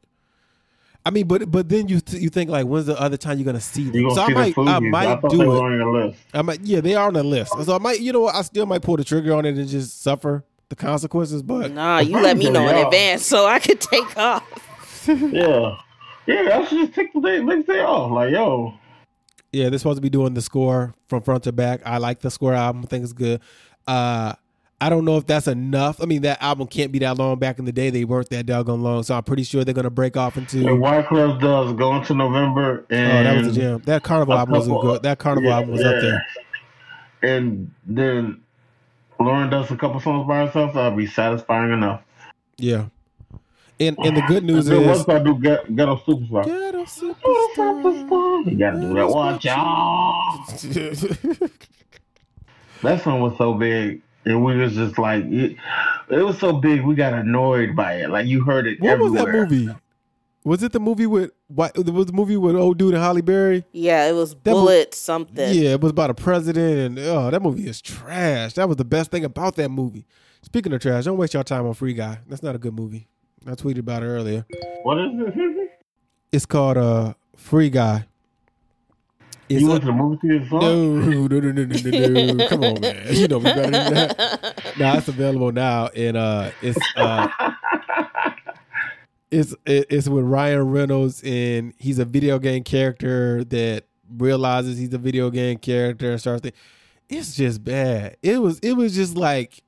Speaker 1: I mean, but but then you you think like when's the other time you're gonna see them?
Speaker 3: Gonna
Speaker 1: So I might I
Speaker 3: Fugees.
Speaker 1: might
Speaker 3: thought they
Speaker 1: do
Speaker 3: were
Speaker 1: it.
Speaker 3: on your list.
Speaker 1: I might yeah they are on the list. So I might you know what I still might pull the trigger on it and just suffer the consequences. But
Speaker 2: Nah, you let me [laughs] know in advance so I could [laughs] take off. [laughs]
Speaker 3: Yeah. Yeah, I should just take the day, next day off. Like, yo,
Speaker 1: Yeah, they're supposed to be doing the score from front to back. I like the score album. I think it's good. Uh, I don't know if that's enough. I mean, that album can't be that long. Back in the day, they weren't that doggone long. So I'm pretty sure they're gonna break off into.
Speaker 3: and Wyclef does go into November.
Speaker 1: Oh,
Speaker 3: And
Speaker 1: that was a jam. That Carnival album was good. That Carnival
Speaker 3: yeah,
Speaker 1: album was up there.
Speaker 3: And then Lauren does a couple songs by herself. That'll be satisfying enough.
Speaker 1: Yeah. And and the good news is,
Speaker 3: once I do get, Ghetto Superstar.
Speaker 1: Ghetto Superstar.
Speaker 3: You gotta do that. Watch out. That song was so big. And we was just like, it, it was so big, we got annoyed by it. Like, you heard it
Speaker 1: what was that movie? Was it the movie with what? Was the movie with old dude and Halle Berry.
Speaker 2: Yeah, it was
Speaker 1: That mo-
Speaker 2: bullet something.
Speaker 1: Yeah, it was about a president, and oh, that movie is trash. That was the best thing about that movie. Speaking of trash, don't waste your time on Free Guy. That's not a good movie. I tweeted about it earlier.
Speaker 3: What is it? [laughs]
Speaker 1: It's called uh Free Guy. It's
Speaker 3: you
Speaker 1: a-
Speaker 3: went to the movie theater?
Speaker 1: no, no, no, no, no, no. Come on, man. You know me better than that. [laughs] nah, it's available now, and uh, it's uh, [laughs] it's it's with Ryan Reynolds, and he's a video game character that realizes he's a video game character and starts. Think, it's just bad. It was it was just like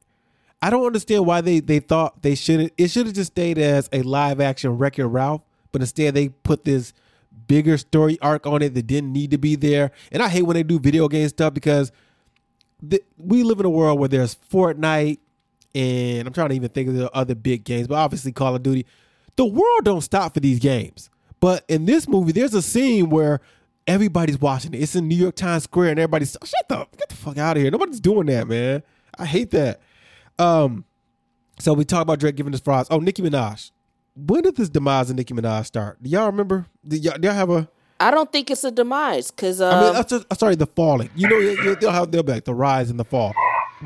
Speaker 1: I don't understand why they they thought they shouldn't. It should have just stayed as a live action Wreck It Ralph, but instead they put this bigger story arc on it that didn't need to be there. And I hate when they do video game stuff because th- we live in a world where there's Fortnite and I'm trying to even think of the other big games, but obviously Call of Duty. The world don't stop for these games. But in this movie, there's a scene where everybody's watching it. It's in New York Times Square and everybody's shut up, get the fuck out of here. Nobody's doing that, man. I hate that. Um so we talk about Drake giving his fries. Oh, Nicki Minaj. When did this demise of Nicki Minaj start? Do y'all remember? Did y'all, do y'all have a
Speaker 2: I don't think it's a demise because
Speaker 1: I mean,
Speaker 2: um,
Speaker 1: just, sorry, the falling. You know, they'll have they'll be like the rise and the fall.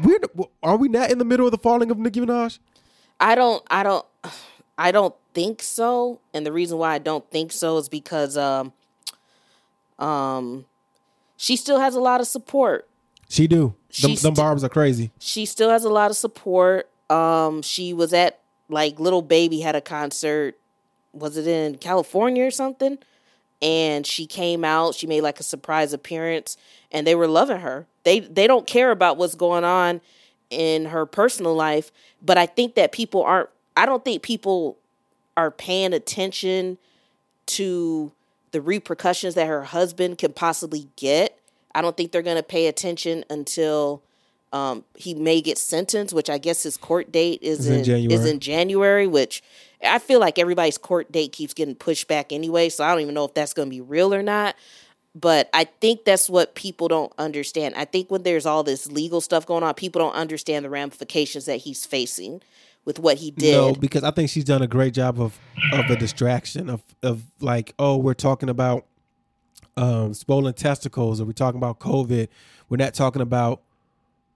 Speaker 1: We're are we not in the middle of the falling of Nicki Minaj?
Speaker 2: I don't, I don't, I don't think so. And the reason why I don't think so is because um, um, she still has a lot of support.
Speaker 1: She do. Them,
Speaker 2: She's
Speaker 1: them barbs are crazy.
Speaker 2: She still has a lot of support. Um, she was at like Lil Baby had a concert. Was it in California or something? And she came out. She made like a surprise appearance, and they were loving her. They they don't care about what's going on in her personal life, but I think that people aren't. I don't think people are paying attention to the repercussions that her husband can possibly get. I don't think they're going to pay attention until Um, he may get sentenced, which I guess his court date is
Speaker 1: in
Speaker 2: in,
Speaker 1: January.
Speaker 2: is in January. Which I feel like everybody's court date keeps getting pushed back anyway. So I don't even know if that's going to be real or not. But I think that's what people don't understand. I think when there's all this legal stuff going on, people don't understand the ramifications that he's facing with what he did.
Speaker 1: No, because I think she's done a great job of of a distraction of of like, oh, we're talking about um swollen testicles, or we're talking about COVID. We're not talking about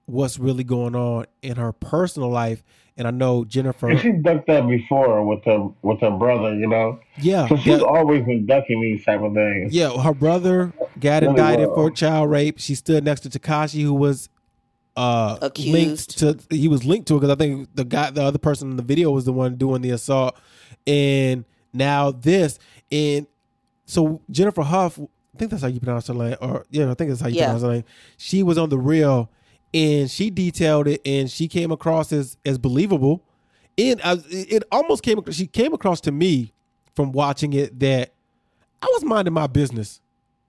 Speaker 1: what's really going on in her personal life. And I know Jennifer,
Speaker 3: And she's ducked that before with her with her brother, you know.
Speaker 1: yeah,
Speaker 3: So she's
Speaker 1: yeah,
Speaker 3: always been ducking these type of things.
Speaker 1: yeah, her brother got
Speaker 3: Really
Speaker 1: indicted
Speaker 3: well.
Speaker 1: for child rape. She stood next to Tekashi, who was uh linked
Speaker 2: Accused.
Speaker 1: to he was linked to it because I think the guy the other person in the video was the one doing the assault and now this and so Jennifer Hough I think that's how you pronounce her name or yeah I think that's how you
Speaker 2: Yeah.
Speaker 1: pronounce her name she was on the real and she detailed it and she came across as as believable and I, it almost came she came across to me from watching it that I was minding my business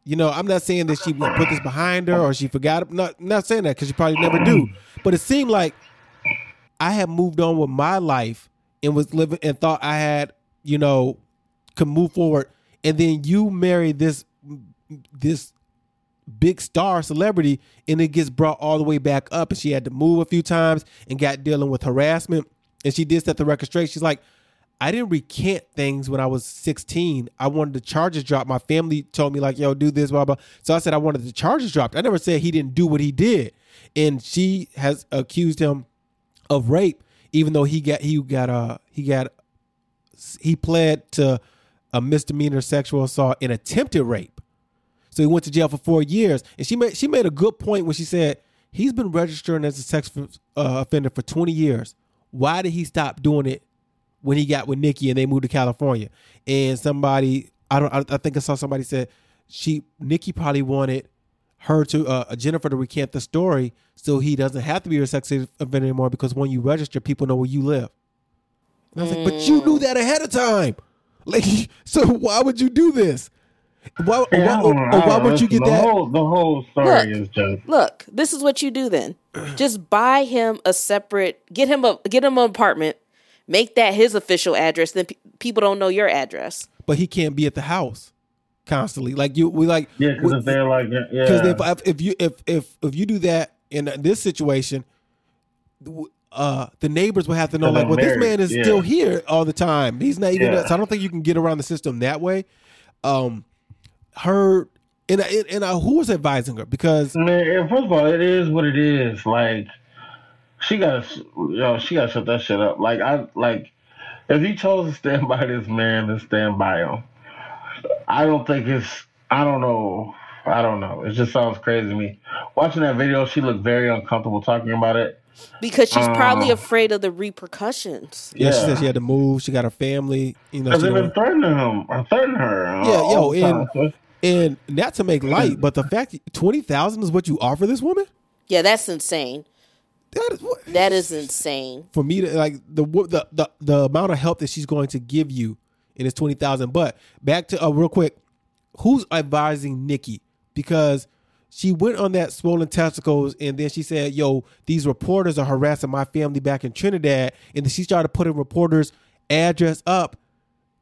Speaker 1: you know, I'm not saying that she put this behind her or she forgot. it. Not not saying that because she probably never do. But it seemed like I had moved on with my life and was living and thought I had, you know, could move forward. And then you marry this this big star celebrity and it gets brought all the way back up and she had to move a few times and got dealing with harassment and she did set the record straight she's like i didn't recant things when i was 16 i wanted the charges dropped. My family told me like yo do this blah blah. So i said i wanted the charges dropped. I never said he didn't do what he did. And she has accused him of rape even though he got he got uh he got he pled to a misdemeanor sexual assault and attempted rape so he went to jail for four years. And she made she made a good point when she said he's been registering as a sex uh, offender for 20 years. Why did he stop doing it when he got with Nicki and they moved to California? And somebody I don't I, I think I saw somebody said she Nicki probably wanted her to uh, Jennifer to recant the story so he doesn't have to be a sex offender anymore because when you register, people know where you live. And I was like, but you knew that ahead of time. Like, [laughs] so why would you do this? Why,
Speaker 3: Yeah, I
Speaker 1: why, or why would you get
Speaker 3: the
Speaker 1: that?
Speaker 3: Whole, the whole story
Speaker 2: Look.
Speaker 3: is just
Speaker 2: Look, this is what you do then. Just buy him a separate, get him a get him an apartment, make that his official address. Then pe- people don't know your address.
Speaker 1: but he can't be at the house constantly. Like you, we like
Speaker 3: yeah, because if they're like yeah,
Speaker 1: because if, if you if if if you do that in this situation, uh, the neighbors will have to know like, well,
Speaker 3: they're
Speaker 1: this man is
Speaker 3: married,
Speaker 1: still here all the time. He's not even.
Speaker 3: Yeah.
Speaker 1: So I don't think you can get around the system that way. Um, her and and, uh, who was advising her because
Speaker 3: Man, first of all, it is what it is. Like, she got, yo, she got to shut that shit up. Like, I like, if he chose to stand [laughs] by this man, then stand by him. I don't think it's. I don't know. I don't know. It just sounds crazy to me. Watching that video, she looked very uncomfortable talking about it.
Speaker 2: Because she's probably
Speaker 3: Oh.
Speaker 2: afraid of the repercussions.
Speaker 1: yeah, she said she had to move. She got her family. You know,
Speaker 3: Because they've been threatening him, or threatening her.
Speaker 1: Yeah, yo, and-
Speaker 3: time.
Speaker 1: and not to make light, but the fact twenty thousand is what you offer this woman.
Speaker 2: Yeah, that's insane.
Speaker 1: That is what
Speaker 2: That is insane.
Speaker 1: for me to like the the the, the amount of help that she's going to give you in this twenty thousand. But back to uh, real quick, who's advising Nicki because she went on that swollen testicles and then she said, "Yo, these reporters are harassing my family back in Trinidad," and then she started putting reporters' address up,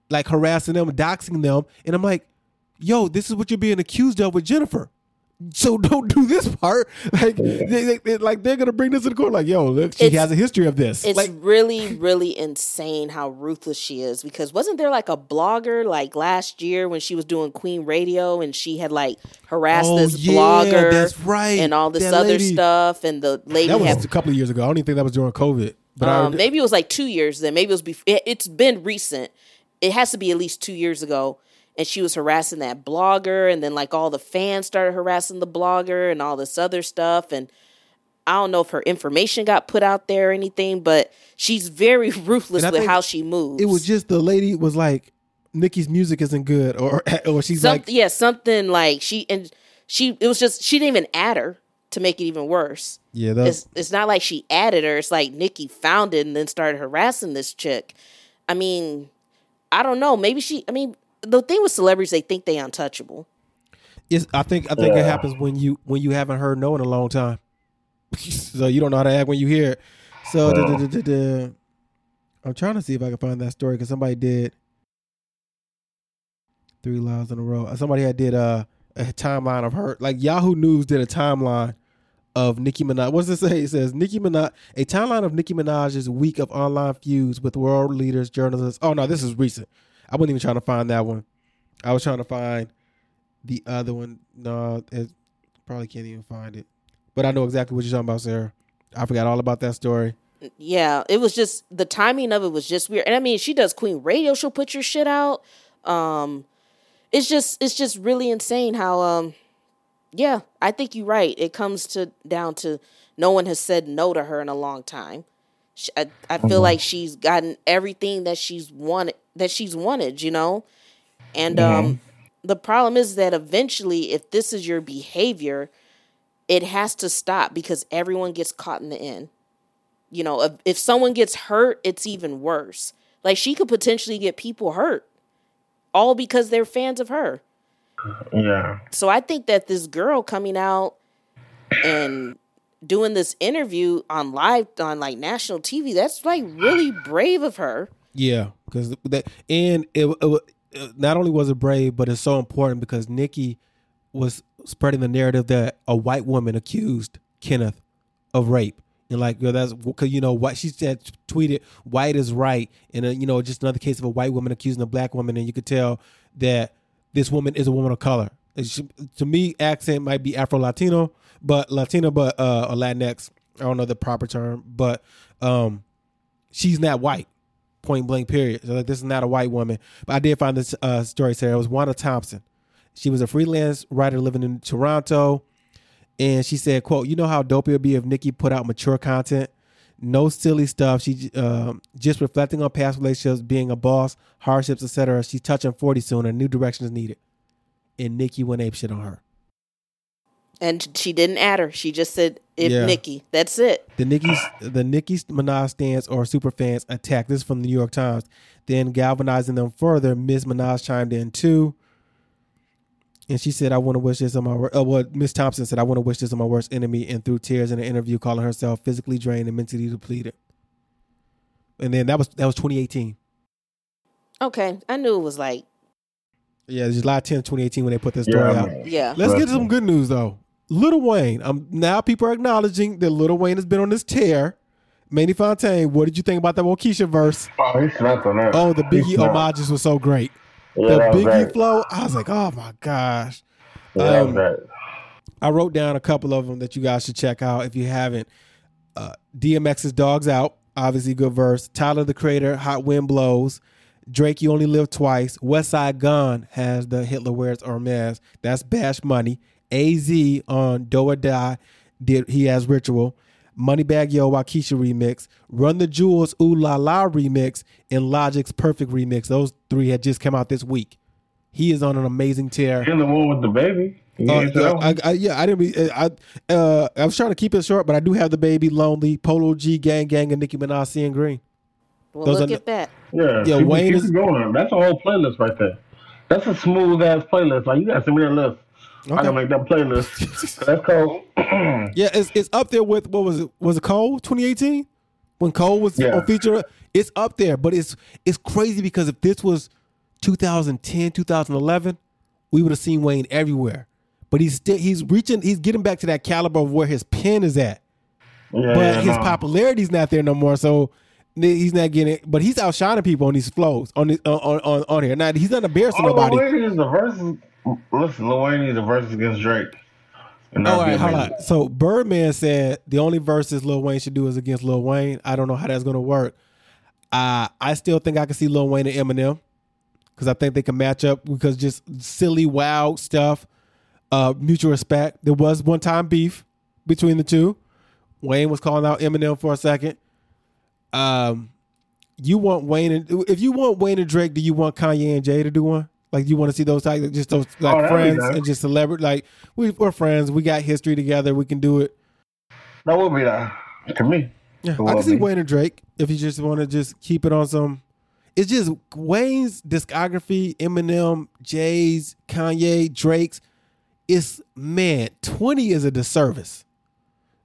Speaker 1: like harassing them, doxing them, and I'm like, "Yo, this is what you're being accused of with Jennifer." So don't do this part. [laughs] Like, they, they, they- like they're gonna bring this to the court. Like, yo, look, she
Speaker 2: It's-
Speaker 1: has a history of this.
Speaker 2: It's
Speaker 1: like,
Speaker 2: really, really insane how ruthless she is. Because wasn't there like a blogger like last year when she was doing Queen Radio and she had like harassed
Speaker 1: Oh,
Speaker 2: this
Speaker 1: yeah,
Speaker 2: blogger
Speaker 1: that's right.
Speaker 2: and all this
Speaker 1: That
Speaker 2: other
Speaker 1: lady-
Speaker 2: stuff and the lady
Speaker 1: that was
Speaker 2: had
Speaker 1: a couple of years ago. I don't even think that was during COVID. But I,
Speaker 2: um, maybe it was like two years then. Maybe it was before. It, it's been recent. It has to be at least two years ago. And she was harassing that blogger, and then like all the fans started harassing the blogger and all this other stuff. And I don't know if her information got put out there or anything, but she's very [laughs] ruthless with how she moves.
Speaker 1: it was just the lady was like, Nicki's music isn't good, or [laughs] or she's
Speaker 2: Some,
Speaker 1: like,
Speaker 2: yeah, something like she and she. It was just she didn't even add her to make it even worse.
Speaker 1: yeah,
Speaker 2: It's it's not like she added her. It's like Nicki found it and then started harassing this chick. I mean, I don't know. Maybe she. I mean, the thing with celebrities, they think they untouchable.
Speaker 1: it's, I think I think it happens when you when you haven't heard no in a long time. [laughs] so you don't know how to act when you hear it. So
Speaker 3: Wow.
Speaker 1: duh, duh, duh, duh, duh. I'm trying to see if I can find that story because somebody did three lives in a row. Uh, somebody had did a, a timeline of her. Like Yahoo News did a timeline of Nicki Minaj. What's it say? It says Nicki Minaj, a timeline of Nicki Minaj's week of online feuds with world leaders, journalists. Oh no, this is recent. I wasn't even trying to find that one. I was trying to find the other one. No, it probably can't even find it. But I know exactly what you're talking about, Sarah. I forgot all about that story.
Speaker 2: yeah, it was just the timing of it was just weird. And I mean, she does Queen Radio. She'll put your shit out. Um, it's just it's just really insane how um, yeah, I think you're right. It comes to down to no one has said no to her in a long time. She, I, I feel like she's gotten everything that she's wanted that she's wanted, you know. And um, the problem is that eventually, if this is your behavior, it has to stop because everyone gets caught in the end you know, if, if someone gets hurt, it's even worse. Like she could potentially get people hurt, all because they're fans of her.
Speaker 3: Yeah.
Speaker 2: So I think that this girl coming out and doing this interview on live on like national TV, that's like really brave of her.
Speaker 1: Yeah, because that and it, it, uh, not only was it brave, but it's so important because Nicki was spreading the narrative that a white woman accused Kenneth of rape. And like, that's because you know what she said, tweeted, "White is right," and uh, you know, just another case of a white woman accusing a black woman, and you could tell that this woman is a woman of color. She, to me, accent might be Afro Latino, but Latina, but uh, or Latinx. I don't know the proper term, but um, she's not white point blank period. So like this is not a white woman. But I did find this uh, story, Sarah. It was Wanda Thompson. She was a freelance writer living in Toronto. And she said, quote, you know how dope it would be if Nicki put out mature content? No silly stuff. She um, just reflecting on past relationships, being a boss, hardships, etc. She's touching 40 soon. A new direction is needed. And Nicki went ape shit on her.
Speaker 2: And she didn't add her. She just said, if
Speaker 1: Yeah.
Speaker 2: Nicki. That's it.
Speaker 1: The Nicki the Nicki Minaj stands or super fans attacked. This is from the New York Times. Then galvanizing them further, Ms. Minaj chimed in too. And she said, I want to wish this on my worst. Uh, well, Miss Thompson said, I want to wish this on my worst enemy. And through tears in an interview, calling herself physically drained and mentally depleted. And then that was that was 2018.
Speaker 2: Okay. I knew it was like,
Speaker 1: Yeah, it was July 10th, 2018 when they put this story
Speaker 3: Yeah,
Speaker 1: out.
Speaker 2: yeah.
Speaker 1: Let's get to some good news though. Lil Wayne. Um, now people are acknowledging that Lil Wayne has been on this tear. Manny Fontaine, what did you think about that Wockesha verse?
Speaker 3: Oh, he snapped on that.
Speaker 1: Oh, the Biggie homages were so great.
Speaker 3: Yeah,
Speaker 1: the Biggie
Speaker 3: great.
Speaker 1: flow, I was like, oh my gosh.
Speaker 3: Yeah,
Speaker 1: Um,
Speaker 3: great.
Speaker 1: I wrote down a couple of them that you guys should check out if you haven't. Uh, DMX's Dogs Out, obviously good verse. Tyler the Creator, Hot Wind Blows. Drake, You Only Live Twice. Westside Gunn has the Hitler Wears Hermes. That's Bash Money. AZ on Do or Die, did he has Ritual. Moneybagg Yo Wockesha remix. Run the Jewels Ooh La La remix. And Logic's Perfect remix. Those three had just come out this week. He is on an amazing tear.
Speaker 3: In the one with the baby.
Speaker 1: Uh, yeah. I, I, yeah, I didn't. Be, I uh, I was trying to keep it short, but I do have the baby, lonely, Polo G, Gang Gang, and Nicki Minaj, seeing green.
Speaker 2: Well,
Speaker 1: Those
Speaker 2: look
Speaker 1: are
Speaker 2: at that.
Speaker 3: Yeah,
Speaker 1: Yeah,
Speaker 3: keep,
Speaker 1: Wayne
Speaker 3: keep
Speaker 1: is-
Speaker 3: going. That's a whole playlist right there. That's a smooth ass playlist. Like you gotta send me that list. I
Speaker 1: Okay.
Speaker 3: can make that playlist. That's cool. [clears throat]
Speaker 1: Yeah, it's it's up there with what was it? Was it Cole 2018 when Cole was
Speaker 3: Yeah.
Speaker 1: on feature? It's up there, but it's it's crazy because if this was 2010, 2011, we would have seen Wayne everywhere. But he's still he's reaching he's getting back to that caliber of where his pen is at.
Speaker 3: yeah,
Speaker 1: but his
Speaker 3: no.
Speaker 1: popularity's not there no more. So he's not getting it. But he's outshining people on these flows on this, on, on on here. Now he's not embarrassing
Speaker 3: All
Speaker 1: nobody.
Speaker 3: Needs the verses. Listen, Lil Wayne needs a verse against Drake.
Speaker 1: All right, hold on. So Birdman said the only verses Lil Wayne should do is against Lil Wayne. I don't know how that's going to work. Uh, I still think I can see Lil Wayne and Eminem because I think they can match up because just silly, wild stuff, uh, mutual respect. There was one time beef between the two. Wayne was calling out Eminem for a second. Um, you want Wayne and if you want Wayne and Drake, do you want Kanye and Jay to do one? Like you want to see those type, just those
Speaker 3: oh, like Oh,
Speaker 1: friends and just celebrity. Like we, we're friends. We got history together. We can do it.
Speaker 3: That would be that to me.
Speaker 1: Yeah, I can see. Wayne and Drake if you just want to just keep it on some. It's just Wayne's discography, Eminem, Jay's, Kanye, Drake's. It's man, twenty is a disservice.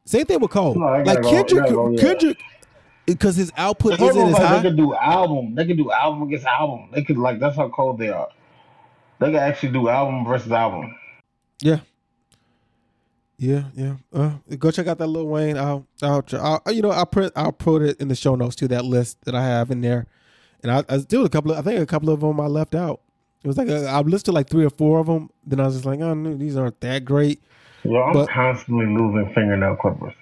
Speaker 1: Same thing with Cole.
Speaker 3: No,
Speaker 1: like
Speaker 3: go-
Speaker 1: Kendrick,
Speaker 3: go, yeah.
Speaker 1: Kendrick, because his output isn't as high.
Speaker 3: they could do album. They could do album against album. They could like that's how cold they are. They can actually do album versus album.
Speaker 1: Yeah. Yeah, yeah. Uh, go check out that Lil Wayne. I'll, I'll, I'll, you know, I'll put, I'll put it in the show notes to that list that I have in there. And I, I still a couple of, I think a couple of them I left out. It was like a, I listed like three or four of them. Then I was just like, oh, no, these aren't that great.
Speaker 3: Yo, I'm
Speaker 1: But-
Speaker 3: constantly losing fingernail clippers.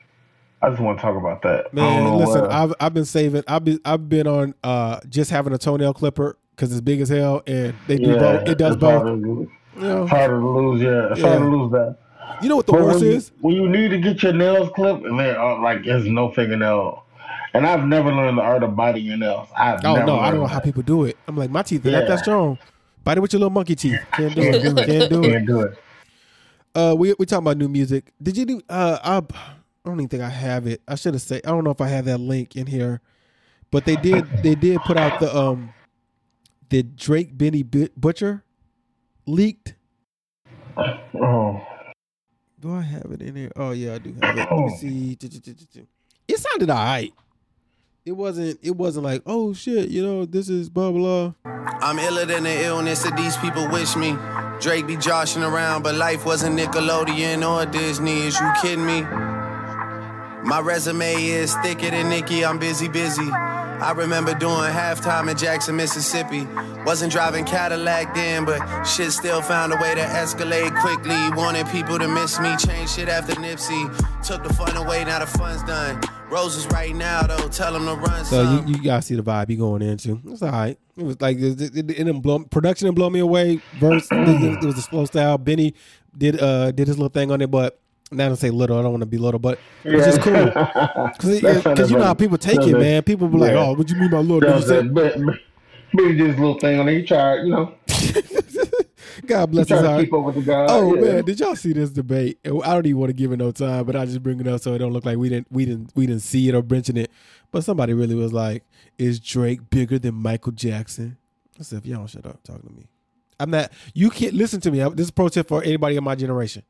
Speaker 3: I just want to talk about that.
Speaker 1: Man, listen,
Speaker 3: what-
Speaker 1: I've, I've been saving. I've been, I've been on uh just having a toenail clipper because it's big as hell and they do
Speaker 3: yeah,
Speaker 1: both. It does both.
Speaker 3: to lose.
Speaker 1: You know,
Speaker 3: It's to lose. Yeah, it's
Speaker 1: Yeah.
Speaker 3: harder to lose that.
Speaker 1: you know what the
Speaker 3: But
Speaker 1: worst
Speaker 3: when
Speaker 1: is?
Speaker 3: when you need to get your nails clipped, and then uh, like there's no fingernail. And I've never learned the art of biting your nails. I've
Speaker 1: Oh
Speaker 3: never
Speaker 1: no, I don't know how people do it. I'm like, my teeth are not that strong. Bite it with your little monkey teeth. Can't do
Speaker 3: Can't
Speaker 1: it.
Speaker 3: do it.
Speaker 1: Can't do it.
Speaker 3: Can't do it.
Speaker 1: Uh, we we talking about new music. Did you do? Uh, I, I don't even think I have it. I should have said. I don't know if I have that link in here, but they did. They did put out the um, the Drake Benny Bu- Butcher leaked.
Speaker 3: Oh,
Speaker 1: Do I have it in here? Oh yeah, I do have it. Let me oh. see. It sounded alright. It wasn't. It wasn't like, oh shit, you know, this is blah blah.
Speaker 5: I'm iller than the illness that these people wish me. Drake be joshing around, but life wasn't Nickelodeon or Disney. Is you kidding me? My resume is thicker than Nicki. I'm busy, busy. I remember doing halftime in Jackson, Mississippi. Wasn't driving Cadillac then, but shit still found a way to escalate quickly. Wanted people to miss me, change shit after Nipsey. Took the fun away, now the fun's done. Roses right now, though, tell them to run
Speaker 1: So
Speaker 5: some.
Speaker 1: you, you gotta see the vibe he going into. It's all right. It was like it, it, it didn't blow production didn't blow me away. Verse it, it was a slow style. Benny did uh did his little thing on it, but not to say little. I don't want to be little, but [laughs] it was just cool. Because you know how people take it, man. People be like,
Speaker 3: Yeah.
Speaker 1: "Oh, what you mean by little?" you
Speaker 3: that. But, but maybe just a little thing on there. He tried, you know, [laughs]
Speaker 1: God bless his
Speaker 3: tried
Speaker 1: heart.
Speaker 3: keep up with the guy.
Speaker 1: Oh
Speaker 3: yeah.
Speaker 1: man, did y'all see this debate? I don't even want to give it no time, but I just bring it up so it don't look like we didn't we didn't we didn't see it or mention it. But somebody really was like, "Is Drake bigger than Michael Jackson?" I said, "If y'all don't shut up, talking to me, I'm not. You can't listen to me. I- This is a pro tip for anybody in my generation.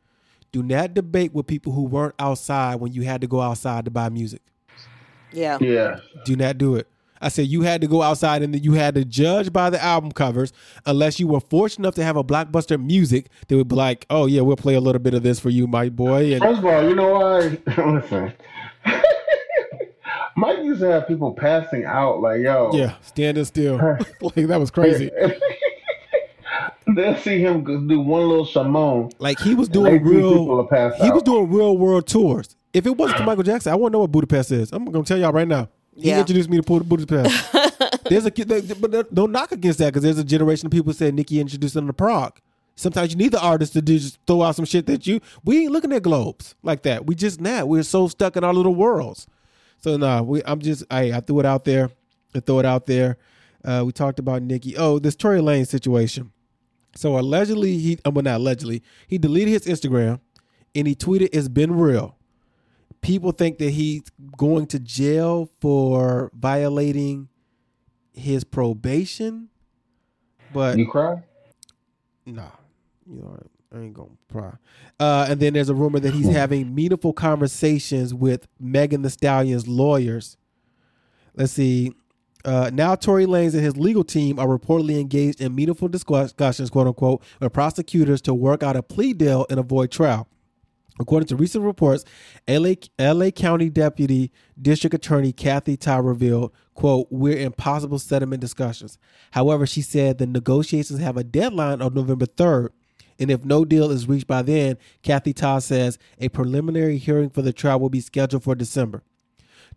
Speaker 1: Do not debate with people who weren't outside when you had to go outside to buy music.
Speaker 2: Yeah.
Speaker 3: Yeah.
Speaker 1: Do not do it. I said you had to go outside and then you had to judge by the album covers unless you were fortunate enough to have a blockbuster music that would be like, oh yeah, we'll play a little bit of this for you, my boy. And
Speaker 3: First of all, you know why? [laughs] Listen. [laughs] Mike used to have people passing out like, yo.
Speaker 1: yeah, standing still. [laughs] like that was crazy.
Speaker 3: They'll see him do one little Shimon.
Speaker 1: Like he was doing real
Speaker 3: are passed
Speaker 1: he was doing real world tours. If it wasn't for Michael Jackson, I wouldn't know what Budapest is. I'm gonna tell y'all right now. He
Speaker 2: Yeah.
Speaker 1: introduced me to Budapest. [laughs] there's a kid, but don't knock against that because there's a generation of people who said Nicki introduced them to Prague. Sometimes you need the artist to do, just throw out some shit that you we ain't looking at globes like that. We just not. We're so stuck in our little worlds. So no, we I'm just I I threw it out there. I throw it out there. Uh, we talked about Nicki. Oh, this Tory Lanez situation. So allegedly, he uh, well not allegedly, he deleted his Instagram and he tweeted, "It's been real." People think that he's going to jail for violating his probation, but
Speaker 3: You cry?
Speaker 1: Nah, you know, I ain't gonna cry. Uh, and then there's a rumor that he's having meaningful conversations with Megan Thee Stallion's lawyers. Let's see. Uh, now Tory Lanez and his legal team are reportedly engaged in meaningful discussions, quote unquote, with prosecutors to work out a plea deal and avoid trial. According to recent reports, LA, LA County Deputy District Attorney Kathy Ta revealed, quote, we're in possible settlement discussions. However, she said the negotiations have a deadline of November 3rd. And if no deal is reached by then, Kathy Ta says a preliminary hearing for the trial will be scheduled for December.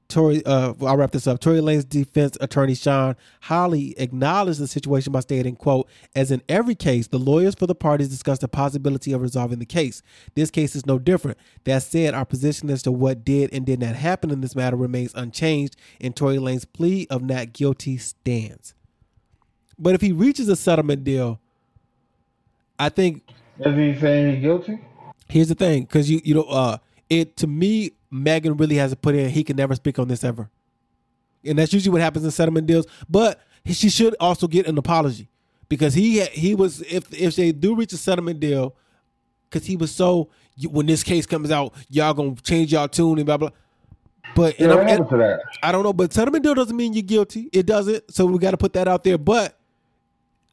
Speaker 1: Tory, uh, I'll wrap this up. Tory Lane's defense attorney Shawn Holley acknowledged the situation by stating, "quote As in every case, the lawyers for the parties discussed the possibility of resolving the case. This case is no different. That said, our position as to what did and did not happen in this matter remains unchanged, and Tory Lane's plea of not guilty stands. But if he reaches a settlement deal, I think
Speaker 3: Is he saying he's guilty?
Speaker 1: here's the thing because you you know uh it to me megan really has to put in he can never speak on this ever and that's usually what happens in settlement deals but she should also get an apology because he he was if if they do reach a settlement deal because he was so when this case comes out, y'all gonna change y'all tune and blah blah. But and
Speaker 3: Yeah,
Speaker 1: I'm-
Speaker 3: what that?
Speaker 1: I don't know, but settlement deal doesn't mean you're guilty. It doesn't. So we got to put that out there. But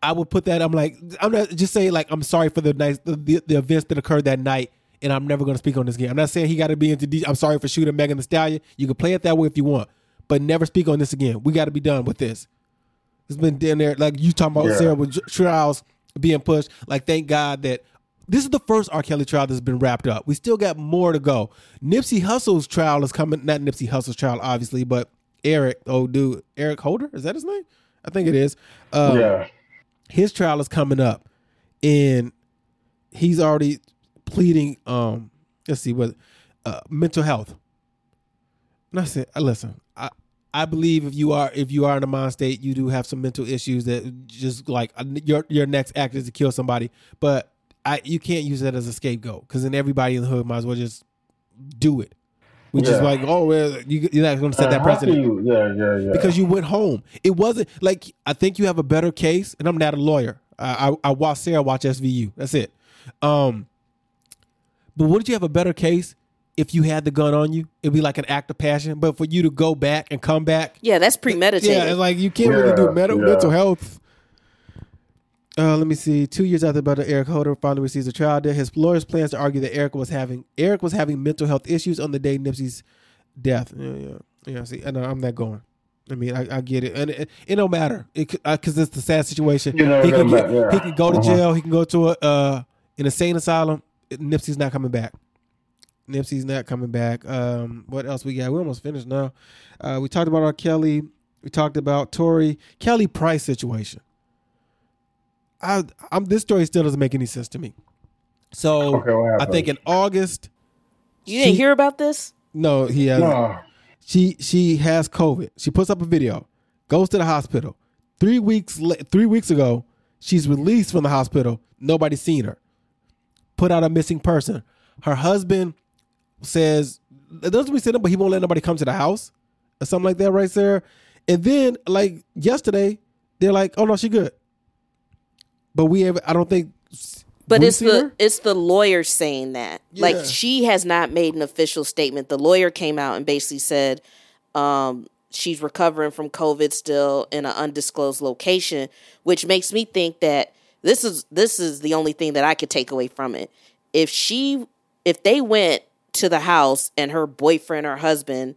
Speaker 1: I would put that. I'm like, I'm not just saying like I'm sorry for the night, the, the, the events that occurred that night, and I'm never going to speak on this game. I'm not saying he got to be into. De- I'm sorry for shooting Megan Thee Stallion. You can play it that way if you want, but never speak on this again. We got to be done with this. It's been down there like you talking about
Speaker 3: Yeah.
Speaker 1: Sarah with trials being pushed. Like thank God that. This is the first R. Kelly trial that's been wrapped up. We still got more to go. Nipsey Hussle's trial is coming. Not Nipsey Hussle's trial, obviously, but Eric, oh dude, Eric Holder, is that his name? I think it is. Um,
Speaker 3: yeah.
Speaker 1: his trial is coming up and he's already pleading um let's see what uh mental health and i said listen i i believe if you are if you are in a mind state you do have some mental issues that just like uh, your your next act is to kill somebody but i you can't use that as a scapegoat because then everybody in the hood might as well just do it Which
Speaker 3: Yeah.
Speaker 1: like oh well you, you're not going to set
Speaker 3: Uh,
Speaker 1: that precedent
Speaker 3: you- yeah, yeah, yeah.
Speaker 1: because you went home. It wasn't like I think you have a better case, and I'm not a lawyer. I I, I watch Sarah watch SVU. That's it. Um, but wouldn't you have a better case if you had the gun on you? It'd be like an act of passion. But for you to go back and come back,
Speaker 2: Yeah, that's premeditated.
Speaker 1: yeah, it's like you can't really do
Speaker 3: Yeah,
Speaker 1: mental,
Speaker 3: yeah.
Speaker 1: mental health. Uh, let me see. Two years after brother Eric Holder finally receives a trial date, his lawyers plans to argue that Eric was having Eric was having mental health issues on the day Nipsey's death. Yeah, yeah, yeah. See, I know I'm not going. I mean, I, I get it, and it, it don't matter because it's the sad situation.
Speaker 3: You know,
Speaker 1: he
Speaker 3: can
Speaker 1: get,
Speaker 3: yeah.
Speaker 1: he could go to
Speaker 3: Uh-huh.
Speaker 1: jail. He can go to a uh, an insane asylum. Nipsey's not coming back. Nipsey's not coming back. Um, what else we got? We almost finished now. Uh, we talked about R. Kelly. We talked about Tory Kelly Price situation. I, I'm this story still doesn't make any sense to me. So
Speaker 3: Okay, what
Speaker 1: I
Speaker 3: happened?
Speaker 1: think in August,
Speaker 2: you didn't hear about this?
Speaker 1: no, he has
Speaker 3: No.
Speaker 1: she she has COVID. She puts up a video, goes to the hospital. Three weeks three weeks ago, she's released from the hospital. Nobody's seen her. Put out a missing person. Her husband says it doesn't send him, but he won't let nobody come to the house or something like that, right, Sarah? And then like yesterday, they're like, "Oh no, she good." But we have. I don't think.
Speaker 2: But it's the
Speaker 1: her?
Speaker 2: it's the lawyer saying that.
Speaker 1: Yeah.
Speaker 2: Like she has not made an official statement. The lawyer came out and basically said um, she's recovering from COVID still in an undisclosed location, which makes me think that this is this is the only thing that I could take away from it. If she if they went to the house and her boyfriend or husband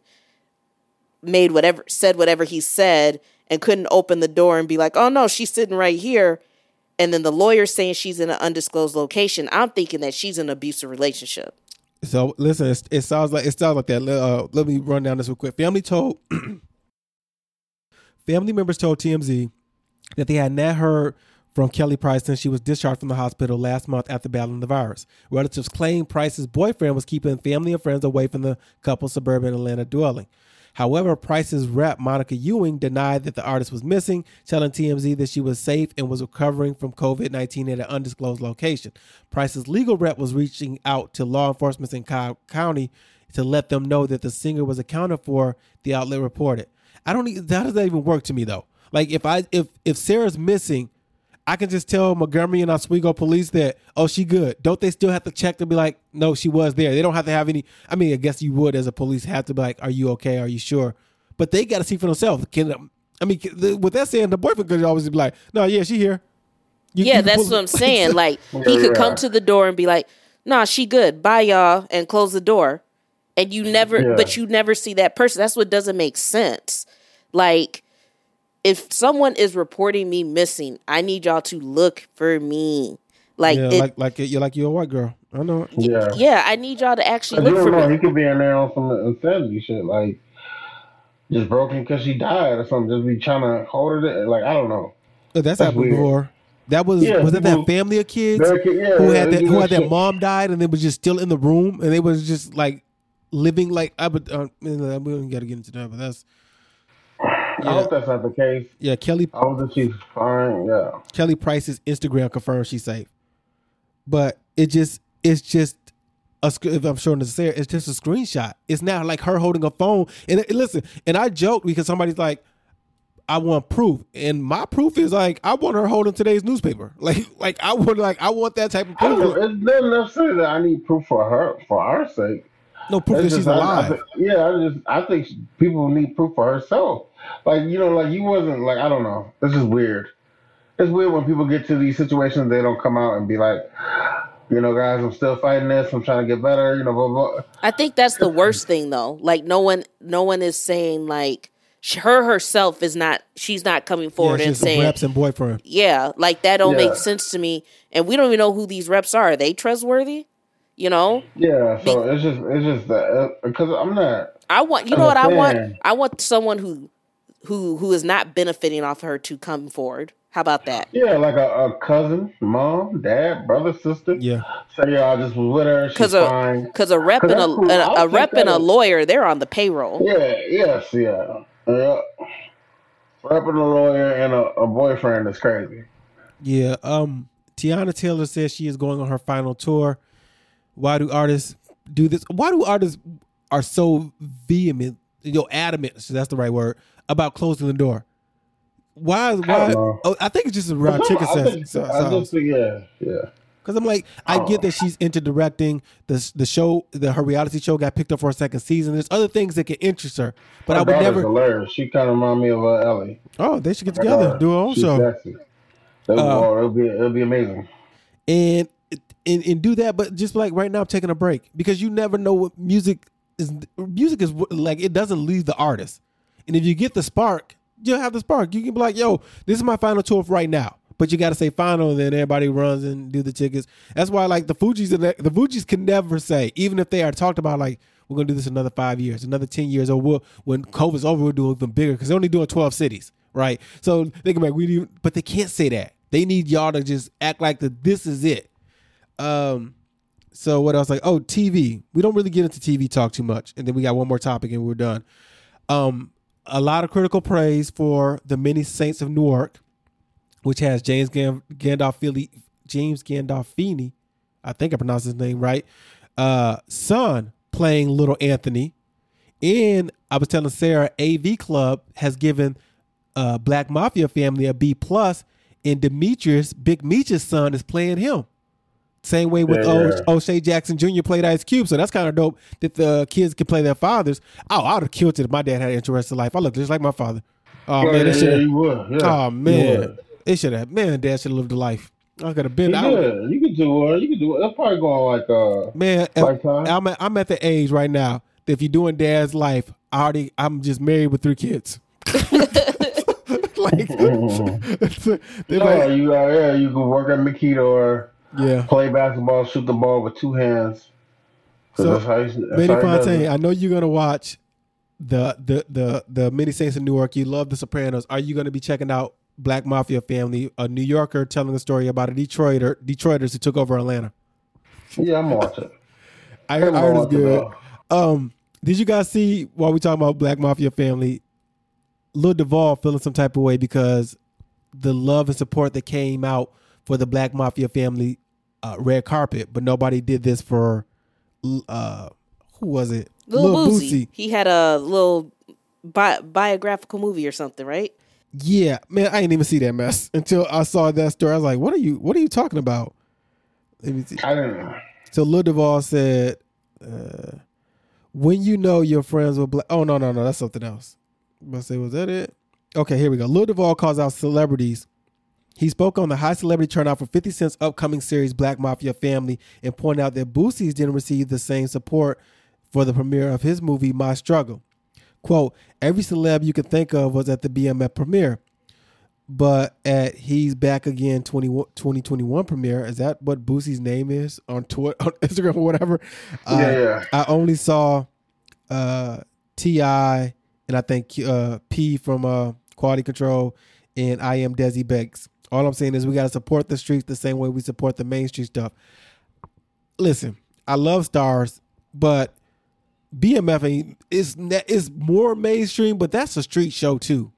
Speaker 2: made whatever said whatever he said and couldn't open the door and be like, "Oh no, she's sitting right here." and then the lawyer saying she's in an undisclosed location, I'm thinking that she's in an abusive relationship.
Speaker 1: So listen, it sounds like it sounds like that. Uh, let me run down this real quick. Family told [clears throat] family members told TMZ that they had not heard from Kelly Price since she was discharged from the hospital last month after battling the virus. Relatives claim Price's boyfriend was keeping family and friends away from the couple's suburban Atlanta dwelling. However, Price's rep, Monica Ewing, denied that the artist was missing, telling TMZ that she was safe and was recovering from COVID 19 at an undisclosed location. Price's legal rep was reaching out to law enforcement in Cobb County to let them know that the singer was accounted for, the outlet reported. I don't that even work to me though? Like if I if if Sarah's missing, I can just tell Montgomery and Oswego police that, oh, she good. Don't they still have to check to be like, no, she was there. They don't have to have any. I mean, I guess you would as a police have to be like, are you okay? Are you sure? But they got to see for themselves. Can I mean, with that saying, the boyfriend could always be like, no, yeah, she here. You-
Speaker 2: yeah,
Speaker 1: you
Speaker 2: that's
Speaker 1: pull-
Speaker 2: what I'm saying. [laughs] Like he could come to the door and be like, "Nah, she good. Bye, y'all," and close the door. And you never,
Speaker 3: Yeah.
Speaker 2: but you never see that person. That's what doesn't make sense. Like, if someone is reporting me missing, I need y'all to look for me. Like,
Speaker 1: yeah,
Speaker 2: it,
Speaker 1: like like you're like you're a white girl. I know.
Speaker 3: Yeah.
Speaker 2: yeah, I need y'all to actually
Speaker 3: But
Speaker 2: look
Speaker 3: don't
Speaker 2: for
Speaker 3: know.
Speaker 2: me.
Speaker 3: He could be in there on some insanity shit, like just broken because she died or something. Just be trying to hold her there. Like I don't know.
Speaker 1: That's,
Speaker 3: That's
Speaker 1: happened
Speaker 3: weird.
Speaker 1: before. That was
Speaker 3: Yeah,
Speaker 1: was it that
Speaker 3: people-
Speaker 1: family of kids
Speaker 3: kid- yeah,
Speaker 1: who
Speaker 3: yeah,
Speaker 1: had that who had
Speaker 3: that
Speaker 1: that mom died and they was just still in the room and they was just like living like I would uh, we don't got to get into that, but that's
Speaker 3: I hope that's not the case.
Speaker 1: yeah. Kelly
Speaker 3: I hope that she's fine. Yeah.
Speaker 1: Kelly Price's Instagram confirms she's safe, but it just it's just a if I'm showing this to it's just a screenshot. It's not like her holding a phone. And, and listen, and I joked because somebody's like, I want proof, and my proof is like I want her holding today's newspaper. [laughs] Like, like I want, like I want that type of proof.
Speaker 3: know. It's not necessarily that I need proof for her for our sake.
Speaker 1: No proof that
Speaker 3: It's
Speaker 1: she's
Speaker 3: just, I- I
Speaker 1: alive.
Speaker 3: yeah, I just I think people need proof for herself. Like you know, like you wasn't like I don't know. This is weird. It's weird when people get to these situations they don't come out and be like, you know, guys, I'm still fighting this. I'm trying to get better. You know, blah blah.
Speaker 2: I think that's the worst thing though. Like no one no one is saying like her herself is not she's not coming forward
Speaker 1: yeah,
Speaker 2: and saying
Speaker 1: reps and boyfriend.
Speaker 2: yeah, like that don't
Speaker 3: Yeah.
Speaker 2: make sense to me. And we don't even know who these reps are. Are they trustworthy? You know?
Speaker 3: Yeah, so it's just it's just that uh, because I'm not.
Speaker 2: I want you
Speaker 3: I'm
Speaker 2: know
Speaker 3: a
Speaker 2: what I want? I want someone who who who is not benefiting off her to come forward. How about that?
Speaker 3: Yeah, like a, a cousin, mom, dad, brother, sister.
Speaker 1: Yeah,
Speaker 3: Say, yo, I just was with her. She's
Speaker 2: Because a
Speaker 3: fine.
Speaker 2: because a rep
Speaker 3: 'Cause
Speaker 2: and a,
Speaker 3: cool.
Speaker 2: a,
Speaker 3: I'll
Speaker 2: a rep and a lawyer, they're on the payroll.
Speaker 3: Yeah, yes, yeah. Yeah. Rapping a lawyer and a, a boyfriend is crazy.
Speaker 1: yeah. Um, Teyana Taylor says she is going on her final tour. Why do artists do this? Why do artists are so vehement, you know, adamant? So that's the right word about closing the door. Why? Why?
Speaker 3: know.
Speaker 1: Oh, I think it's just around [laughs]
Speaker 3: I
Speaker 1: chicken
Speaker 3: think-
Speaker 1: sense. So,
Speaker 3: I just think, yeah, yeah.
Speaker 1: Because I'm like, I get that she's into directing. The the show, the her reality show got picked up for a second season. There's other things that can interest her, but
Speaker 3: Her
Speaker 1: I would never.
Speaker 3: hilarious. She kind of remind me of uh, Ellie.
Speaker 1: Oh, they should get
Speaker 3: Her
Speaker 1: together,
Speaker 3: daughter.
Speaker 1: do her own
Speaker 3: She's
Speaker 1: show,
Speaker 3: sexy. It'll,
Speaker 1: Uh,
Speaker 3: it'll be it'll be amazing.
Speaker 1: and, and and do that. But just like right now, I'm taking a break because you never know what music is. Music is like it doesn't leave the artist, and if you get the spark, you'll have the spark. You can be like, "Yo, this is my final tour right now." But you got to say final, and then everybody runs and do the tickets. That's why, like the Fugees the, the Fugees can never say, even if they are talked about, like we're gonna do this another five years, another ten years, or we'll, when COVID's over, we'll do even bigger because they're only doing twelve cities, right? So they can be like, we need, but they can't say that. They need y'all to just act like the this is it. Um, so what else? Like, oh, TV. We don't really get into TV talk too much, and then we got one more topic, and we're done. Um, a lot of critical praise for the Many Saints of Newark, which has James Gan- Gandolfini, James Gandolfini, I think I pronounced his name right. Uh, son playing Little Anthony, and I was telling Sarah, AV Club has given uh, Black Mafia Family a B plus, and Demetrius, Big Meech's son, is playing him. Same way with
Speaker 3: Yeah,
Speaker 1: O-
Speaker 3: yeah.
Speaker 1: O'Shea Jackson Jr. played Ice Cube, so that's kind of dope that the kids can play their fathers. Oh, I would have killed it if my dad had an interesting life. I look just like my father. Oh
Speaker 3: yeah,
Speaker 1: man, they
Speaker 3: yeah,
Speaker 1: should have.
Speaker 3: you would. Yeah.
Speaker 1: Oh man, they should have. Man, dad should have lived a life. I could have been.
Speaker 3: You
Speaker 1: I would-
Speaker 3: could. You could do it. You could do it. It'll probably go on like uh
Speaker 1: Man,
Speaker 3: Lifetime?
Speaker 1: I'm at, I'm at the age right now that if you're doing dad's life, I already I'm just married with three kids. [laughs] like, [laughs] [laughs]
Speaker 3: No,
Speaker 1: like,
Speaker 3: you uh, yeah, you could work at Makita or
Speaker 1: yeah.
Speaker 3: play basketball, shoot the ball with two hands.
Speaker 1: So,
Speaker 3: that's how you, that's
Speaker 1: Manny
Speaker 3: how he does
Speaker 1: Fontaine. I know you're gonna watch the the the the Many Saints in Newark. You love The Sopranos. Are you gonna be checking out Black Mafia Family, a New Yorker telling a story about a Detroiter Detroiters who took over Atlanta?
Speaker 3: Yeah, I'm watching.
Speaker 1: I, I
Speaker 3: I'm
Speaker 1: heard it's good. Um, did you guys see while we talking about Black Mafia Family, Lil Duval feeling some type of way because the love and support that came out for the Black Mafia Family uh, red carpet, but nobody did this for uh, who was it?
Speaker 2: Lil,
Speaker 1: Lil
Speaker 2: Boosie. He had a little bi- biographical movie or something, right?
Speaker 1: Yeah, man, I didn't even see that mess until I saw that story. I was like, "What are you? What are you talking about?" Let me see.
Speaker 3: I didn't. Know.
Speaker 1: So Lil Duval said, uh, "When you know your friends with black." Oh no, no, no, that's something else. But say, was that it? Okay, here we go. Lil Duval calls out celebrities. He spoke on the high celebrity turnout for 50 Cent's upcoming series Black Mafia Family and pointed out that Boosie's didn't receive the same support for the premiere of his movie My Struggle. Quote, every celeb you could think of was at the BMF premiere. But at He's Back Again 20, 2021 premiere, is that what Boosie's name is on Twitter, [laughs] on Instagram or whatever? Uh,
Speaker 3: Yeah, yeah.
Speaker 1: I only saw uh, T.I. and I think uh, P from uh, Quality Control and I Am Desi Banks. All I'm saying is we got to support the streets the same way we support the mainstream stuff. Listen, I love Starz, but BMF is is more mainstream, but that's a street show too.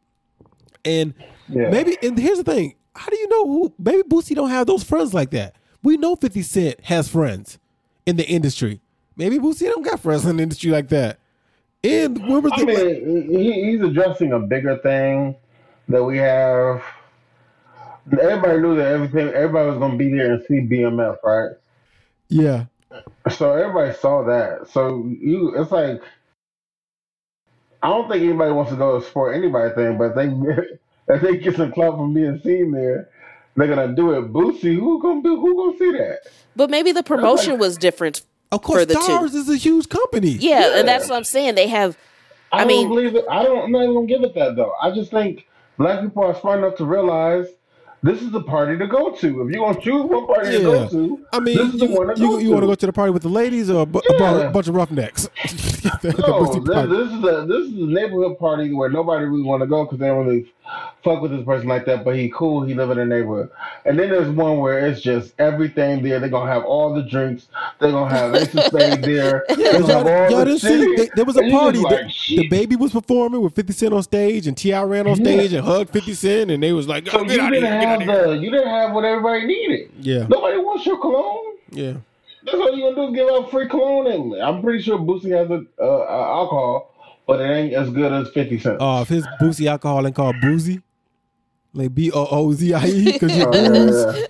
Speaker 1: And
Speaker 3: Yeah.
Speaker 1: maybe, and here's the thing: how do you know who? Maybe Boosie don't have those friends like that. We know Fifty Cent has friends in the industry. Maybe Boosie don't got friends in the industry like that. And where was
Speaker 3: I
Speaker 1: the?
Speaker 3: mean, he, he's addressing a bigger thing that we have. Everybody knew that everything. Everybody was going to be there and see BMF, right?
Speaker 1: Yeah.
Speaker 3: So everybody saw that. So you, it's like I don't think anybody wants to go to support anybody thing, but they [laughs] if they get some clout from being seen there, they're gonna do it. Boosie, who gonna do? Who gonna see that?
Speaker 2: But maybe the promotion was different.
Speaker 1: Of course,
Speaker 2: For the two.
Speaker 1: Starz is a huge company.
Speaker 2: Yeah,
Speaker 3: Yeah.
Speaker 2: and that's what I'm saying. They have.
Speaker 3: I,
Speaker 2: I mean-
Speaker 3: don't believe it. I don't. I'm not even gonna give it that though. I just think black people are smart enough to realize this is the party to go to. If you want to choose one party to go to,
Speaker 1: I mean,
Speaker 3: this is the
Speaker 1: you, you, you want to go to the party with the ladies or a, bu- a bunch of roughnecks? [laughs]
Speaker 3: No, this,
Speaker 1: party.
Speaker 3: this is a this is a neighborhood party where nobody really want to go because they don't really fuck with this person like that. But he cool, he live in the neighborhood. And then there's one where it's just everything there. They're gonna have all the drinks. They're gonna have Ace of Spades there. They're gonna have
Speaker 1: Y'all, y'all
Speaker 3: the
Speaker 1: didn't see? They, there was a
Speaker 3: And
Speaker 1: party.
Speaker 3: like,
Speaker 1: the, the baby was performing with 50 Cent on stage, and T.I. ran on stage and hugged 50 Cent, and they was like,
Speaker 3: So
Speaker 1: oh,
Speaker 3: you
Speaker 1: get out of here,
Speaker 3: didn't
Speaker 1: get out
Speaker 3: have
Speaker 1: of here.
Speaker 3: the you didn't have what everybody needed.
Speaker 1: Yeah,
Speaker 3: Nobody wants your cologne.
Speaker 1: yeah.
Speaker 3: That's all you gonna do is give out free cologne. And I'm pretty sure Boosie has a uh, uh, alcohol, but it ain't as good as Fifty Cent.
Speaker 1: Uh, if his Boosie alcohol ain't called Boozy, like B O O Z I E, [laughs] because you
Speaker 3: Oh, yeah, [laughs]
Speaker 1: booze.
Speaker 3: yeah.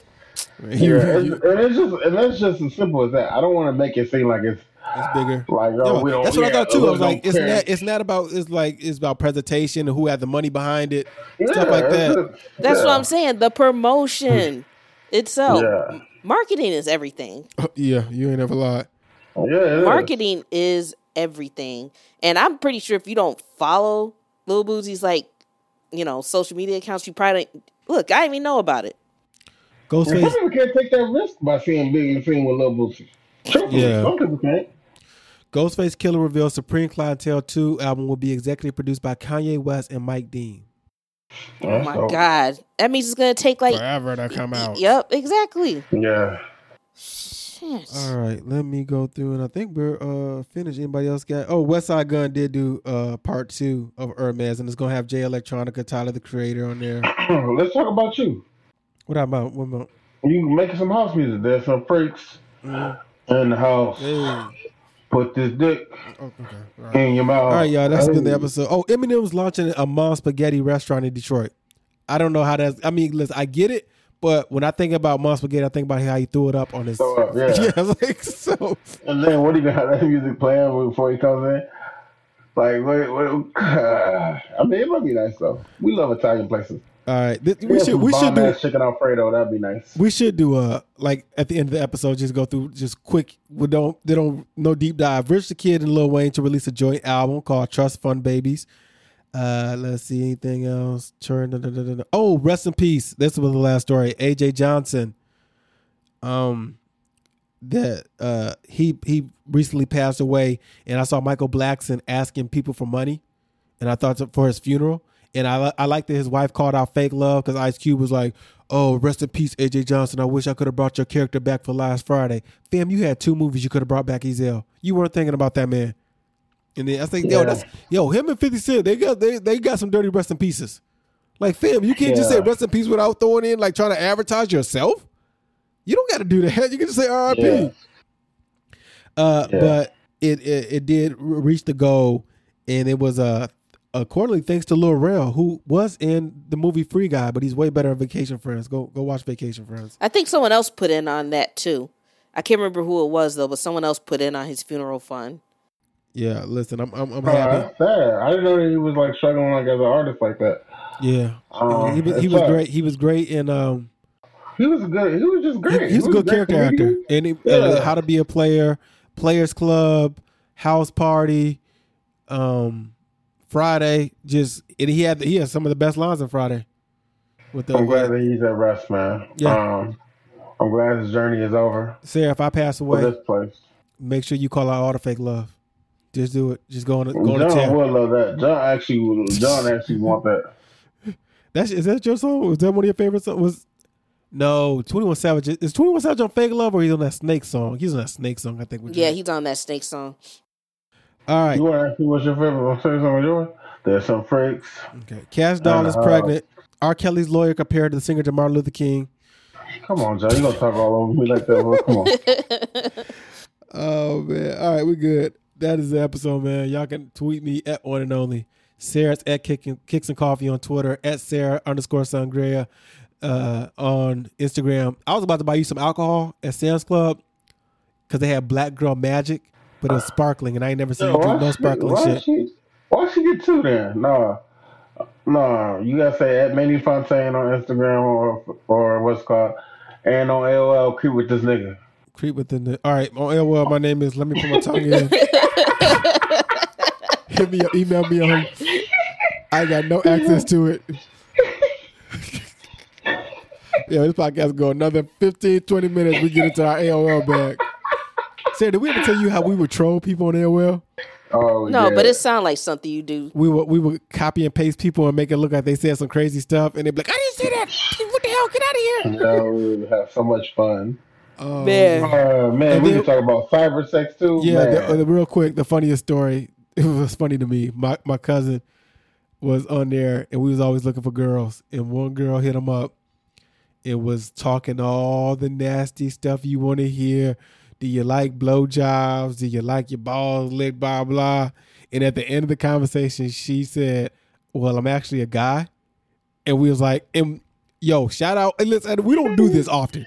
Speaker 1: He-
Speaker 3: Yeah,
Speaker 1: he-
Speaker 3: and, and it's just and that's just as simple as that. I don't want to make it seem like it's
Speaker 1: It's bigger.
Speaker 3: like oh
Speaker 1: Yeah,
Speaker 3: we
Speaker 1: that's what I thought too. I was like, it's
Speaker 3: care.
Speaker 1: not. It's not about. It's like it's about presentation and who had the money behind it,
Speaker 3: Yeah,
Speaker 1: stuff like that.
Speaker 3: just-
Speaker 2: That's
Speaker 3: yeah.
Speaker 2: what I'm saying. The promotion [laughs] itself.
Speaker 3: Yeah,
Speaker 2: Marketing is everything. [laughs]
Speaker 1: yeah, you ain't ever lied.
Speaker 3: yeah. it is.
Speaker 2: Marketing is everything. And I'm pretty sure if you don't follow Lil Boosie's like, you know, social media accounts, you probably don't, look, I didn't even know about it.
Speaker 3: And some
Speaker 1: Ghostface.
Speaker 3: people can't take that risk by seeing Big and seeing with Lil Boosie. Truthfully,
Speaker 1: Yeah.
Speaker 3: some people can't.
Speaker 1: Ghostface Killah reveals Supreme Clientele 2 album will be executive produced by Kanye West and Mike Dean.
Speaker 2: Oh my God. That means it's going to take like,
Speaker 1: Forever to come out.
Speaker 2: yep, exactly.
Speaker 3: Yeah.
Speaker 2: Shit.
Speaker 1: All right, let me go through, and I think we're uh finished. Anybody else got? Oh, Westside Gunn did do uh part two of Hermes, and it's gonna have Jay Electronica, Tyler the Creator on there. [clears throat]
Speaker 3: Let's talk about you.
Speaker 1: What about? What about?
Speaker 3: You making some house music. There's some freaks
Speaker 1: Mhm.
Speaker 3: in the house.
Speaker 1: Hey.
Speaker 3: Put this dick
Speaker 1: Oh, okay. Right.
Speaker 3: in your mouth.
Speaker 1: All right, y'all. That's
Speaker 3: Hey.
Speaker 1: been the episode. Oh, Eminem's launching a mom spaghetti restaurant in Detroit. I don't know how that's. I mean, listen, I get it, but when I think about mom spaghetti, I think about how he threw it up on his.
Speaker 3: Up, yeah. [laughs]
Speaker 1: yeah, like so.
Speaker 3: And then what do you have that music playing before he comes in? Like, wait, wait, [sighs] I mean, it might be nice though. We love Italian places.
Speaker 1: All right, th- we should we should do
Speaker 3: chicken Alfredo. That'd be nice.
Speaker 1: we should do a like at the end of the episode just go through just quick. We don't they don't no deep dive. Rich the Kid and Lil Wayne to release a joint album called Trust Fund Babies. Uh, let's see anything else. Turn. Oh, rest in peace. This was the last story. AJ Johnson. Um, that uh he he recently passed away, and I saw Michael Blackson asking people for money, and I thought for his funeral. And I I like that his wife called out fake love because Ice Cube was like, "Oh, rest in peace, AJ Johnson. I wish I could have brought your character back for last Friday." Fam, you had two movies you could have brought back Ezal. You weren't thinking about that man. And then I think, yo,
Speaker 3: Yeah.
Speaker 1: that's yo, him and Fifty Cent, they got they they got some dirty rest in pieces. Like, fam, you can't just say rest in peace without throwing in like trying to advertise yourself. You don't got to do that. You can just say R.I.P.
Speaker 3: Yeah.
Speaker 1: Uh,
Speaker 3: Yeah.
Speaker 1: but it, it it did reach the goal, and it was uh, accordingly thanks to Lil Rel, who was in the movie Free Guy, but he's way better in Vacation Friends. Go go watch Vacation Friends.
Speaker 2: I think someone else put in on that too. I can't remember who it was though, but someone else put in on his funeral fund.
Speaker 1: Yeah, listen, I'm I'm, I'm
Speaker 3: Oh,
Speaker 1: happy.
Speaker 3: that's sad. I didn't know that he was like struggling like as an artist like that.
Speaker 1: Yeah,
Speaker 3: Um,
Speaker 1: he was he was
Speaker 3: sad.
Speaker 1: great. He was great in um
Speaker 3: He was good. He was just
Speaker 1: he,
Speaker 3: great.
Speaker 1: he was a good
Speaker 3: great
Speaker 1: character actor.
Speaker 3: comedian.
Speaker 1: And he,
Speaker 3: Yeah.
Speaker 1: uh, How to Be a Player, Players Club, House Party, um, Friday. Just and he had he had some of the best lines on Friday. With the
Speaker 3: I'm glad that he's at rest, man.
Speaker 1: Yeah.
Speaker 3: Um, I'm glad his journey is over
Speaker 1: Sarah, if I pass away,
Speaker 3: this place.
Speaker 1: make sure you call out all the fake love. Just do it. Just go on, go on the
Speaker 3: John
Speaker 1: chat.
Speaker 3: would love that. John actually, would- [laughs] John actually want that.
Speaker 1: That's is that your song? Was that one of your favorite songs? Was no Twenty One Savage? Is Twenty One Savage on Fake Love or he's on that Snake song? He's on that Snake song, I think. with
Speaker 2: Yeah,
Speaker 1: Drake.
Speaker 2: he's on that snake song.
Speaker 1: All right.
Speaker 3: You want to ask me what's your favorite? To say something with yours? There's some freaks.
Speaker 1: Okay. Kash Doll is
Speaker 3: Uh,
Speaker 1: pregnant. R. Kelly's lawyer compared to the singer to Martin Luther King.
Speaker 3: Come on, John. You gonna talk all over me like that? Bro? Come on. [laughs]
Speaker 1: Oh man. All right, we good. That is the episode, man. Y'all can tweet me at one and only Sarah's at Kick and, Kicks and Coffee on Twitter, at Sarah underscore Sangria uh, on Instagram. I was about to buy you some alcohol at Sam's Club because they had Black Girl Magic, but it was sparkling, and I ain't never seen
Speaker 3: Yo,
Speaker 1: you drink no sparkling
Speaker 3: why
Speaker 1: shit.
Speaker 3: She, why she get two then? No, no. You gotta say at Manny Fontaine on Instagram or or what's called, and on AOL. Keep with this nigga.
Speaker 1: Creep with the. All right, on AOL, my name is. Let me put my tongue in. [laughs] Hit me, email me on. I got no access to it. [laughs] yeah, this podcast go another 15, 20 minutes. We get into our AOL bag. Sarah, did we ever tell you how we would troll people on AOL?
Speaker 3: Oh
Speaker 2: No,
Speaker 3: yeah.
Speaker 2: but it sounds like something you do.
Speaker 1: We would we would copy and paste people and make it look like they said some crazy stuff, and they'd be like, "I didn't say that. What the hell? Get out of here!"
Speaker 3: Yeah, we would have so much fun.
Speaker 1: Oh,
Speaker 2: Man.
Speaker 3: Uh, man,
Speaker 1: And
Speaker 3: we
Speaker 1: then-
Speaker 3: can talk about cyber sex too.
Speaker 1: Yeah,
Speaker 3: man.
Speaker 1: the, the real quick, the funniest story. [laughs] It was funny to me. My my cousin was on there, and we was always looking for girls. And one girl hit him up. It was talking all the nasty stuff you want to hear. Do you like blowjobs? Do you like your balls licked? Blah blah. And at the end of the conversation, she said, "Well, I'm actually a guy." And we was like, "And yo, shout out!" And listen, we don't do this often.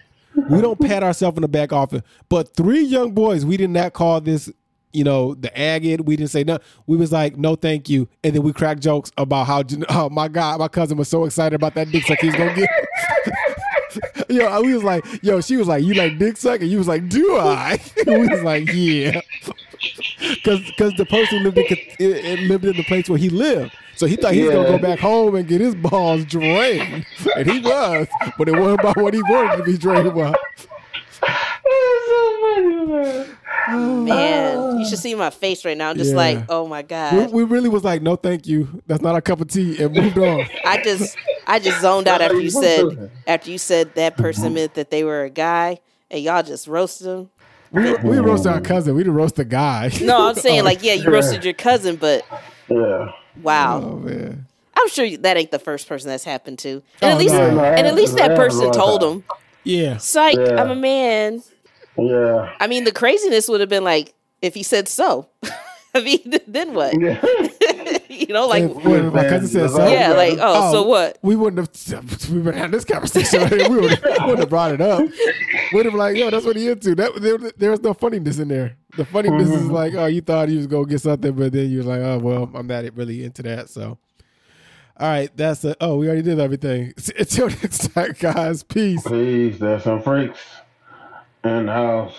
Speaker 1: We don't pat ourselves in the back often. But three young boys, we did not call this, you know, the agate. We didn't say no. We was like, no, thank you. And then we cracked jokes about how, [laughs] oh my God, my cousin was so excited about that dick suck he's gonna get. [laughs] [laughs] yo, we was like, yo, she was like, you like dick suck? And you was like, do I? [laughs] we was like, yeah. [laughs] Cause, cause the person lived in, it, it lived in the place where he lived. So he thought he was gonna go back home and get his balls drained. And he was, but it wasn't about what he wanted to be drained about.
Speaker 3: That's so funny, man.
Speaker 2: Man, you should see my face right now. I'm just
Speaker 1: Yeah.
Speaker 2: like, oh my god.
Speaker 1: we really was like, no, thank you. That's not our cup of tea, and moved on. [laughs]
Speaker 2: I just, I just zoned out after you
Speaker 3: That's how you
Speaker 2: said, after you said that person mm-hmm. meant that they were a guy, and y'all just roasted them.
Speaker 1: We, we roasted our mm. cousin. We didn't roast the guy. [laughs]
Speaker 2: No, I'm saying [laughs] like, yeah, you roasted your cousin, but
Speaker 3: Yeah.
Speaker 2: wow,
Speaker 1: Oh man.
Speaker 2: I'm sure that ain't the first person that's happened to. And
Speaker 1: Oh,
Speaker 2: at least,
Speaker 1: no.
Speaker 3: No,
Speaker 2: and at least that
Speaker 3: that
Speaker 2: person told
Speaker 3: long
Speaker 2: him,
Speaker 1: Yeah.
Speaker 2: "Psych,
Speaker 3: Yeah.
Speaker 2: I'm a man."
Speaker 3: Yeah.
Speaker 2: I mean, the craziness would have been like if he said so. [laughs] I mean, then what?
Speaker 3: Yeah. [laughs]
Speaker 2: you know, like
Speaker 1: If- when my cousin said so.
Speaker 2: yeah, like oh, so oh, what?
Speaker 1: We wouldn't have. [laughs] We would have had this conversation. We would wouldn't have brought it up. We'd have been like, yo, that's what he into. That there, there was no funniness in there. The funniness is mm-hmm. like, oh, you thought he was gonna get something, but then you was like, oh, well, I'm not really into that. So, all right, that's it. oh, we already did everything. [laughs] Until next time, guys. Peace.
Speaker 3: Please, there's some freaks in the house.